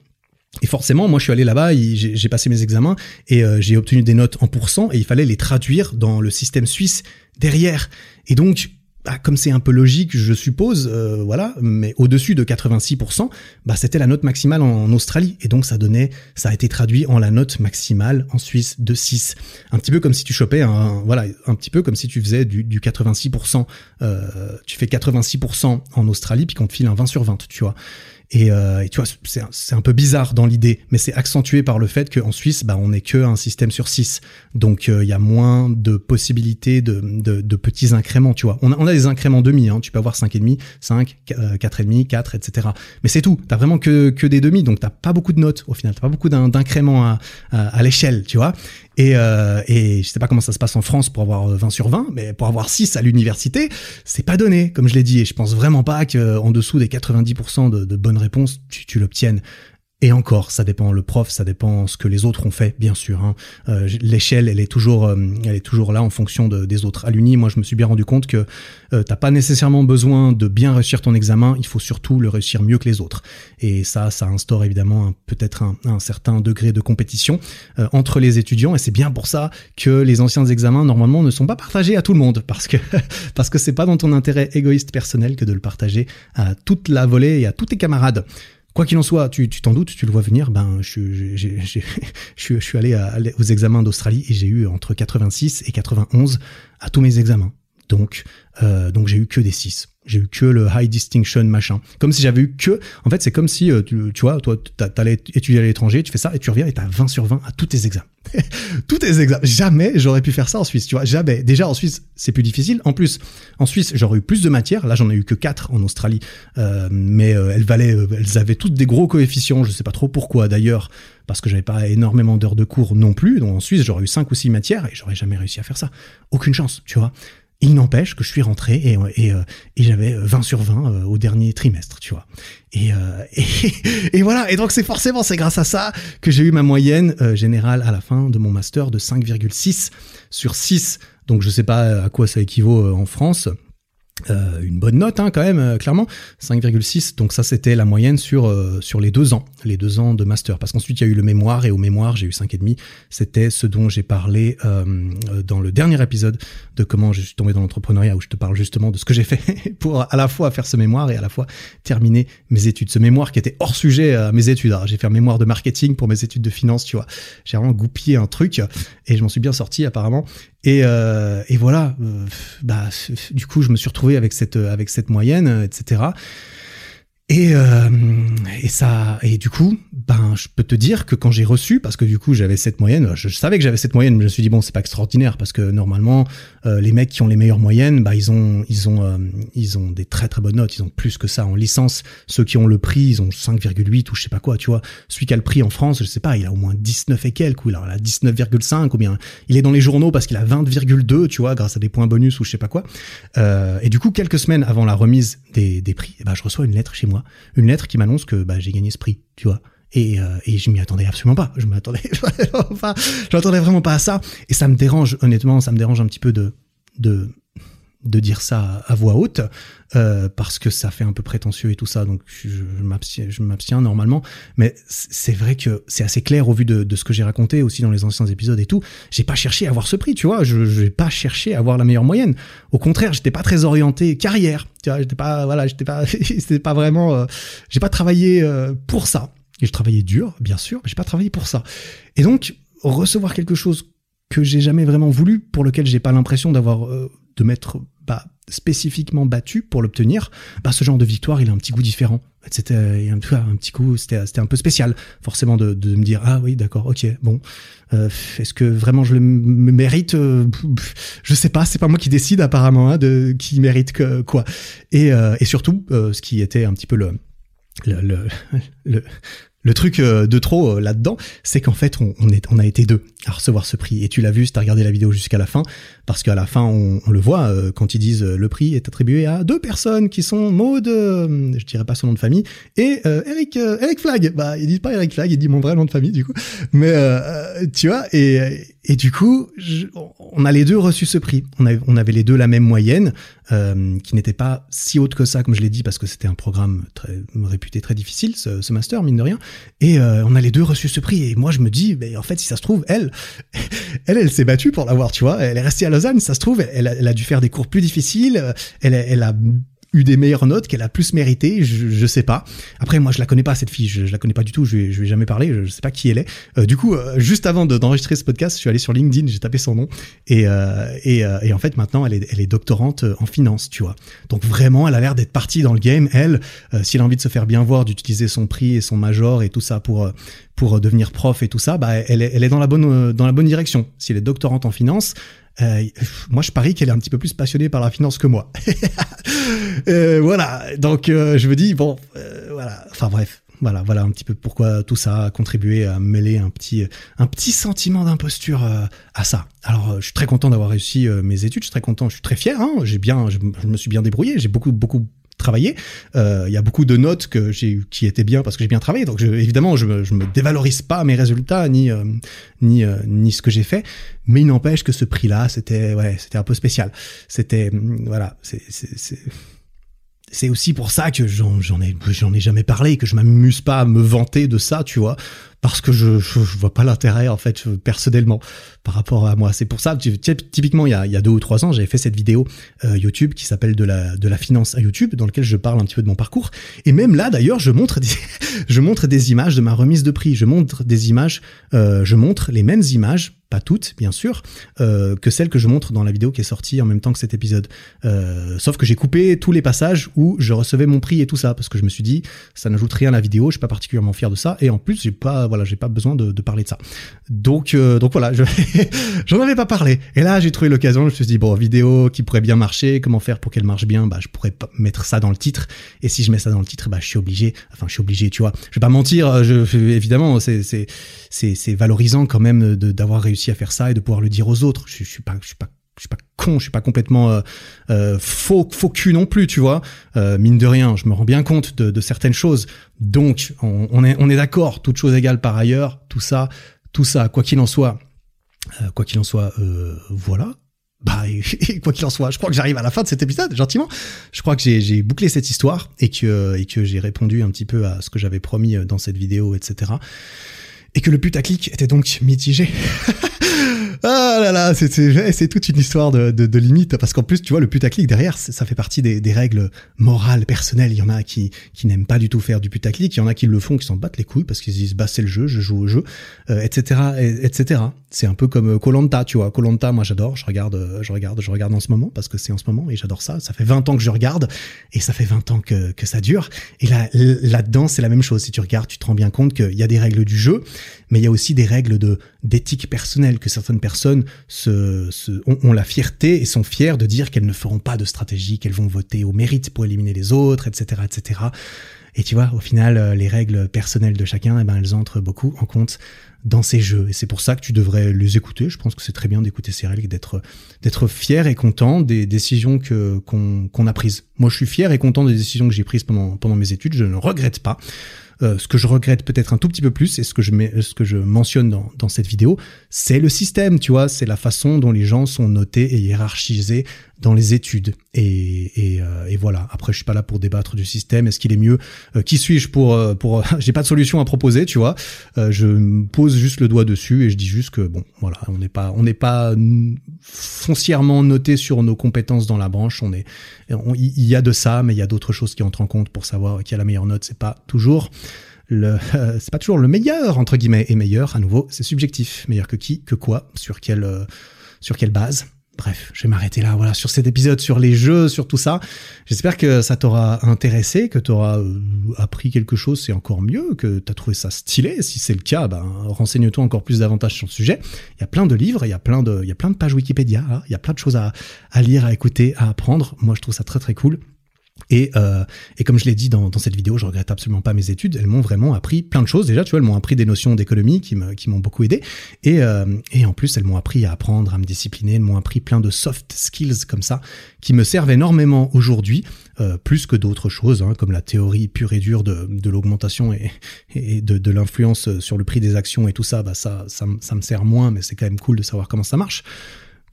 Et forcément, moi, je suis allé là-bas, j'ai passé mes examens et j'ai obtenu des notes en pourcent et il fallait les traduire dans le système suisse derrière. Et donc, bah, comme c'est un peu logique, je suppose, euh, voilà, mais au-dessus de 86%, bah, c'était la note maximale en, Australie. Et donc, ça donnait, ça a été traduit en la note maximale en Suisse de 6. Un petit peu comme si tu chopais un, voilà, un petit peu comme si tu faisais du, du 86%, euh, tu fais 86% en Australie, puis qu'on te file un 20 sur 20, tu vois. Et, euh, tu vois, c'est un, peu bizarre dans l'idée, mais c'est accentué par le fait qu'en Suisse, bah, on n'est que un système sur 6. Donc euh, il y a moins de possibilités de, de, de, petits incréments, tu vois. On a, on a des incréments demi, hein. tu peux avoir 5,5, 5, 4,5, 4, etc. Mais c'est tout, t'as vraiment que, que des demi, donc t'as pas beaucoup de notes au final, t'as pas beaucoup d'incréments à, à l'échelle, tu vois. Et, euh, et je sais pas comment ça se passe en France pour avoir 20 sur 20, mais pour avoir 6 à l'université, c'est pas donné, comme je l'ai dit. Et je pense vraiment pas qu'en dessous des 90% de, bonnes réponses, tu l'obtiennes. Et encore, ça dépend le prof, ça dépend ce que les autres ont fait, bien sûr. Hein. Euh, L'échelle, elle est toujours, euh, elle est toujours là en fonction de, des autres. À l'uni, moi, je me suis bien rendu compte que euh, t'as pas nécessairement besoin de bien réussir ton examen. Il faut surtout le réussir mieux que les autres. Et ça, ça instaure évidemment peut-être un, un, certain degré de compétition entre les étudiants. Et c'est bien pour ça que les anciens examens normalement ne sont pas partagés à tout le monde, parce que parce que c'est pas dans ton intérêt égoïste personnel que de le partager à toute la volée et à tous tes camarades. Quoi qu'il en soit, tu t'en doutes, tu le vois venir, ben je, je, suis allé aux examens d'Australie et j'ai eu entre 86 et 91 à tous mes examens. Donc, euh, donc j'ai eu que des 6. J'ai eu que le high distinction machin. Comme si j'avais eu que. En fait, c'est comme si, euh, tu, tu, vois, toi, t'allais étudier à l'étranger, tu fais ça et tu reviens et t'as 20 sur 20 à tous tes examens. tous tes examens. Jamais j'aurais pu faire ça en Suisse, tu vois. Jamais. Déjà, en Suisse, c'est plus difficile. En plus, en Suisse, j'aurais eu plus de matières. Là, j'en ai eu que 4 en Australie. Euh, mais euh, elles valaient, euh, elles avaient toutes des gros coefficients. Je sais pas trop pourquoi d'ailleurs. Parce que j'avais pas énormément d'heures de cours non plus. Donc en Suisse, j'aurais eu 5 ou 6 matières et j'aurais jamais réussi à faire ça. Aucune chance, tu vois. Il n'empêche que je suis rentré et, et, euh, et j'avais 20 sur 20 euh, au dernier trimestre, tu vois. Et, euh, et, voilà, et donc c'est forcément, c'est grâce à ça que j'ai eu ma moyenne générale à la fin de mon master de 5,6 sur 6. Donc je sais pas à quoi ça équivaut en France. Euh, une bonne note hein, quand même, euh, clairement, 5,6. Donc ça, c'était la moyenne sur euh, sur les deux ans, les deux ans de master. Parce qu'ensuite, il y a eu le mémoire et au mémoire, j'ai eu 5,5. C'était ce dont j'ai parlé dans le dernier épisode de comment je suis tombé dans l'entrepreneuriat, où je te parle justement de ce que j'ai fait pour à la fois faire ce mémoire et à la fois terminer mes études. Ce mémoire qui était hors sujet à mes études. J'ai fait un mémoire de marketing pour mes études de finance, tu vois. J'ai vraiment goupillé un truc et je m'en suis bien sorti apparemment. Et, euh, et voilà, euh, bah, du coup, je me suis retrouvé avec cette, avec cette moyenne, etc. Et, euh, et ça, et du coup, ben, je peux te dire que quand j'ai reçu, parce que du coup, j'avais cette moyenne, je, savais que j'avais cette moyenne, mais je me suis dit bon, c'est pas extraordinaire parce que normalement, euh, les mecs qui ont les meilleures moyennes, bah, ils ont, ils ont, euh, ils ont des très très bonnes notes, ils ont plus que ça en licence. Ceux qui ont le prix, ils ont 5,8 ou je sais pas quoi, tu vois. Celui qui a le prix en France, je sais pas, il a au moins 19 et quelques, ou il a 19,5 ou bien il est dans les journaux parce qu'il a 20,2, tu vois, grâce à des points bonus ou je sais pas quoi. Et du coup, quelques semaines avant la remise des, des prix, bah, je reçois une lettre chez moi une lettre qui m'annonce que bah, j'ai gagné ce prix, tu vois. Et, euh, et je m'y attendais absolument pas. Je m'attendais, je m'attendais vraiment pas à ça. Et ça me dérange, honnêtement, ça me dérange un petit peu de, de, de dire ça à voix haute euh, parce que ça fait un peu prétentieux et tout ça donc je, je m'abstiens normalement. Mais c'est vrai que c'est assez clair au vu de, de ce que j'ai raconté aussi dans les anciens épisodes et tout. J'ai pas cherché à avoir ce prix tu vois. Je j'ai pas cherché à avoir la meilleure moyenne. Au contraire j'étais pas très orienté carrière tu vois. J'étais pas voilà j'étais pas c'était pas vraiment euh, j'ai pas travaillé euh, pour ça. Et je travaillais dur bien sûr mais j'ai pas travaillé pour ça. Et donc recevoir quelque chose que j'ai jamais vraiment voulu pour lequel j'ai pas l'impression d'avoir euh, de mettre bah, spécifiquement battu pour l'obtenir, bah, ce genre de victoire, il a un petit goût différent. C'était un, un petit coup, c'était un peu spécial, forcément, de, de me dire ah oui, d'accord, ok, bon, euh, est-ce que vraiment je le mérite euh, Je sais pas, c'est pas moi qui décide apparemment hein, de qui mérite que, quoi. Et, euh, et surtout, ce qui était un petit peu le, le, le, le truc de trop là-dedans, c'est qu'en fait, on, on, est, on a été deux à recevoir ce prix. Et tu l'as vu si t'as regardé la vidéo jusqu'à la fin, parce qu'à la fin, on, le voit euh, quand ils disent le prix est attribué à deux personnes qui sont Maud, je dirais pas son nom de famille, et Eric, Eric Flag. Bah, ils disent pas Eric Flag, ils disent mon vrai nom de famille du coup. Mais tu vois, et, et du coup, on a les deux reçu ce prix. On, avait, on avait les deux la même moyenne, qui n'était pas si haute que ça, comme je l'ai dit, parce que c'était un programme très réputé très difficile, ce, master mine de rien. Et euh, on a les deux reçu ce prix. Et moi, je me dis, mais en fait, si ça se trouve, elle, elle, elle s'est battue pour l'avoir, tu vois. Elle est restée Lausanne. Ça se trouve, elle, a, dû faire des cours plus difficiles. Elle, elle a eu des meilleures notes, qu'elle a plus mérité, je, je sais pas. Après, moi, je la connais pas cette fille, je, je la connais pas du tout, je, je lui ai jamais parlé, je, sais pas qui elle est. Euh, du coup, euh, juste avant d'enregistrer ce podcast, je suis allé sur LinkedIn, j'ai tapé son nom, et, euh, et, et, en fait, maintenant, elle est, elle est doctorante en finance, tu vois. Donc vraiment, elle a l'air d'être partie dans le game. Elle, si elle a envie de se faire bien voir, d'utiliser son prix et son major et tout ça pour pour devenir prof et tout ça, bah elle est, elle est dans la bonne dans la bonne direction. Si elle est doctorante en finance, euh, moi, je parie qu'elle est un petit peu plus passionnée par la finance que moi. euh, voilà. Donc, euh, je me dis bon, euh, voilà. Enfin bref, voilà, voilà un petit peu pourquoi tout ça a contribué à mêler un petit, un petit sentiment d'imposture à ça. Alors, je suis très content d'avoir réussi mes études. Je suis très content. Je suis très fier. Hein, j'ai bien, je, me suis bien débrouillé. J'ai beaucoup, beaucoup travailler. Euh, il y a beaucoup de notes que j'ai qui étaient bien parce que j'ai bien travaillé. Donc je, évidemment, je me, me dévalorise pas mes résultats ni euh, ni euh, ni ce que j'ai fait, mais il n'empêche que ce prix-là, c'était ouais, c'était un peu spécial. C'était voilà, c'est c'est c'est aussi pour ça que j'en ai j'en ai jamais parlé, que je m'amuse pas à me vanter de ça, tu vois, parce que je, je, vois pas l'intérêt en fait personnellement par rapport à moi. C'est pour ça, typiquement il y a, deux ou trois ans, j'avais fait cette vidéo euh, YouTube qui s'appelle de la de la finance à YouTube, dans lequel je parle un petit peu de mon parcours. Et même là d'ailleurs, je montre des, je montre des images de ma remise de prix. Je montre des images, euh, je montre les mêmes images pas toutes bien sûr, euh, que celles que je montre dans la vidéo qui est sortie en même temps que cet épisode. Euh, sauf que j'ai coupé tous les passages où je recevais mon prix et tout ça, parce que je me suis dit, ça n'ajoute rien à la vidéo, je suis pas particulièrement fier de ça, et en plus j'ai pas, voilà, j'ai pas besoin de, parler de ça. Donc, euh, donc voilà, j'en avais pas parlé. Et là j'ai trouvé l'occasion, je me suis dit bon, vidéo qui pourrait bien marcher, comment faire pour qu'elle marche bien Bah je pourrais mettre ça dans le titre, et si je mets ça dans le titre, bah je suis obligé, enfin je suis obligé, tu vois, je vais pas mentir, je, évidemment c'est c'est c'est valorisant quand même d'avoir réussi à faire ça et de pouvoir le dire aux autres. Je, je suis pas, je suis pas je suis pas con, je suis pas complètement euh, euh, faux faux cul non plus, tu vois. Euh, mine de rien, je me rends bien compte de, certaines choses. Donc on, est on est d'accord, toute chose égale par ailleurs, tout ça, tout ça, quoi qu'il en soit, quoi qu'il en soit, voilà. Bah quoi qu'il en soit, je crois que j'arrive à la fin de cet épisode, gentiment. Je crois que j'ai bouclé cette histoire et que et que j'ai répondu un petit peu à ce que j'avais promis dans cette vidéo, etc et que le putaclic était donc mitigé. ah là là, c'est toute une histoire de, de, de limite, parce qu'en plus, tu vois, le putaclic derrière, ça fait partie des, des, règles morales, personnelles. Il y en a qui, qui n'aiment pas du tout faire du putaclic, il y en a qui le font, qui s'en battent les couilles, parce qu'ils disent, bah c'est le jeu, je joue au jeu, euh, etc., etc. C'est un peu comme Colanta, tu vois. Colanta, moi j'adore, je regarde, je regarde, je regarde en ce moment, parce que c'est en ce moment, et j'adore ça. Ça fait 20 ans que je regarde, et ça fait 20 ans que, que ça dure. Et là, là-dedans, c'est la même chose. Si tu regardes, tu te rends bien compte qu'il y a des règles du jeu, mais il y a aussi des règles de d'éthique personnelle que certaines personnes se, ont, la fierté et sont fières de dire qu'elles ne feront pas de stratégie, qu'elles vont voter au mérite pour éliminer les autres, etc., etc. Et tu vois, au final, euh, les règles personnelles de chacun, eh ben, elles entrent beaucoup en compte dans ces jeux. Et c'est pour ça que tu devrais les écouter. Je pense que c'est très bien d'écouter ces règles d'être d'être fier et content des décisions que qu'on qu'on a prises. Moi, je suis fier et content des décisions que j'ai prises pendant pendant mes études. Je ne regrette pas. Euh, ce que je regrette peut-être un tout petit peu plus, et ce que je, mets, ce que je mentionne dans, dans cette vidéo, c'est le système, tu vois, c'est la façon dont les gens sont notés et hiérarchisés dans les études. Et, et, euh, et, voilà. Après, je suis pas là pour débattre du système. Est-ce qu'il est mieux euh, Qui suis-je pour euh, pour J'ai pas de solution à proposer, tu vois. je me pose juste le doigt dessus et je dis juste que bon, voilà, on n'est pas on n'est pas foncièrement noté sur nos compétences dans la branche. On est il y a de ça, mais il y a d'autres choses qui entrent en compte pour savoir qui a la meilleure note. C'est pas toujours le c'est pas toujours le meilleur entre guillemets et meilleur à nouveau c'est subjectif meilleur que qui que quoi sur quelle sur quelle base Bref, je vais m'arrêter là, voilà, sur cet épisode, sur les jeux, sur tout ça. J'espère que ça t'aura intéressé, que t'auras euh, appris quelque chose, c'est encore mieux, que t'as trouvé ça stylé. Si c'est le cas, ben, renseigne-toi encore plus davantage sur le sujet. Il y a plein de livres, il y a plein de, il y a plein de pages Wikipédia, hein. il y a plein de choses à, à lire, à écouter, à apprendre. Moi, je trouve ça très très cool. Et, euh, et comme je l'ai dit dans, dans, cette vidéo, je regrette absolument pas mes études. Elles m'ont vraiment appris plein de choses. Déjà, tu vois, elles m'ont appris des notions d'économie qui m'ont beaucoup aidé. Et, euh, et en plus, elles m'ont appris à apprendre, à me discipliner. Elles m'ont appris plein de soft skills comme ça qui me servent énormément aujourd'hui, euh, plus que d'autres choses, hein, comme la théorie pure et dure de, de l'augmentation et, et, de, de l'influence sur le prix des actions et tout ça. Bah ça, ça, ça me sert moins, mais c'est quand même cool de savoir comment ça marche.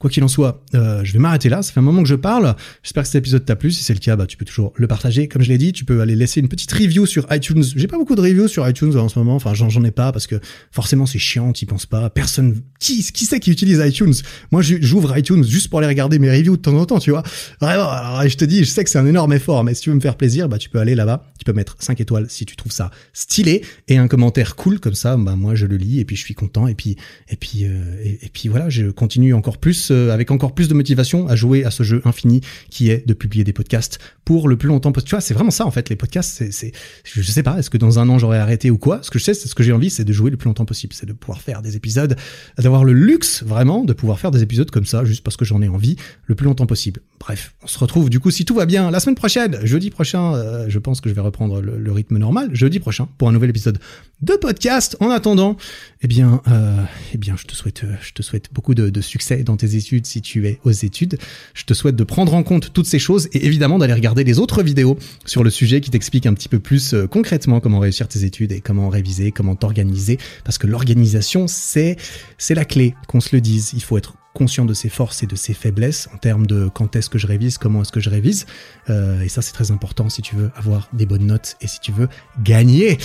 Quoi qu'il en soit, euh, je vais m'arrêter là. Ça fait un moment que je parle. J'espère que cet épisode t'a plu. Si c'est le cas, bah, tu peux toujours le partager. Comme je l'ai dit, tu peux aller laisser une petite review sur iTunes. J'ai pas beaucoup de reviews sur iTunes en ce moment. Enfin, j'en ai pas parce que forcément c'est chiant. T'y penses pas. Personne. Qui, qui sait qui utilise iTunes? Moi, j'ouvre iTunes juste pour aller regarder mes reviews de temps en temps. Tu vois. Vraiment. Alors, je te dis, je sais que c'est un énorme effort, mais si tu veux me faire plaisir, bah, tu peux aller là-bas. Tu peux mettre 5 étoiles si tu trouves ça stylé et un commentaire cool comme ça. Bah, moi, je le lis et puis je suis content. Et puis, et puis, euh, et, puis voilà, je continue encore plus avec encore plus de motivation à jouer à ce jeu infini qui est de publier des podcasts pour le plus longtemps possible. Tu vois, c'est vraiment ça en fait. Les podcasts, c'est, je sais pas, est-ce que dans un an j'aurais arrêté ou quoi? Ce que je sais, c'est ce que j'ai envie, c'est de jouer le plus longtemps possible, c'est de pouvoir faire des épisodes, d'avoir le luxe vraiment de pouvoir faire des épisodes comme ça, juste parce que j'en ai envie, le plus longtemps possible. Bref, on se retrouve du coup si tout va bien la semaine prochaine, jeudi prochain. Euh, je pense que je vais reprendre le, rythme normal, jeudi prochain pour un nouvel épisode de podcast. En attendant, eh bien, euh, eh bien, je te souhaite, je te souhaite beaucoup de, succès dans tes études si tu es aux études. Je te souhaite de prendre en compte toutes ces choses et évidemment d'aller regarder les autres vidéos sur le sujet qui t'expliquent un petit peu plus euh, concrètement comment réussir tes études et comment réviser, comment t'organiser. Parce que l'organisation, c'est, c'est la clé, qu'on se le dise. Il faut être conscient de ses forces et de ses faiblesses en termes de quand est-ce que je révise, comment est-ce que je révise. Euh, et ça, c'est très important si tu veux avoir des bonnes notes et si tu veux gagner.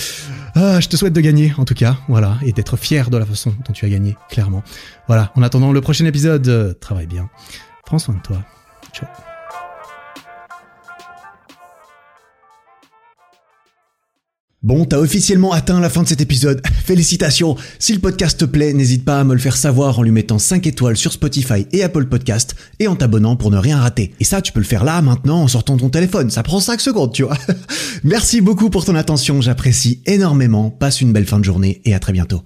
Ah, je te souhaite de gagner, en tout cas, voilà, et d'être fier de la façon dont tu as gagné, clairement. Voilà, en attendant le prochain épisode, euh, travaille bien. Prends soin de toi. Ciao. Bon, t'as officiellement atteint la fin de cet épisode. Félicitations. Si le podcast te plaît, n'hésite pas à me le faire savoir en lui mettant 5 étoiles sur Spotify et Apple Podcast et en t'abonnant pour ne rien rater. Et ça, tu peux le faire là, maintenant, en sortant ton téléphone. Ça prend 5 secondes, tu vois. Merci beaucoup pour ton attention, j'apprécie énormément. Passe une belle fin de journée et à très bientôt.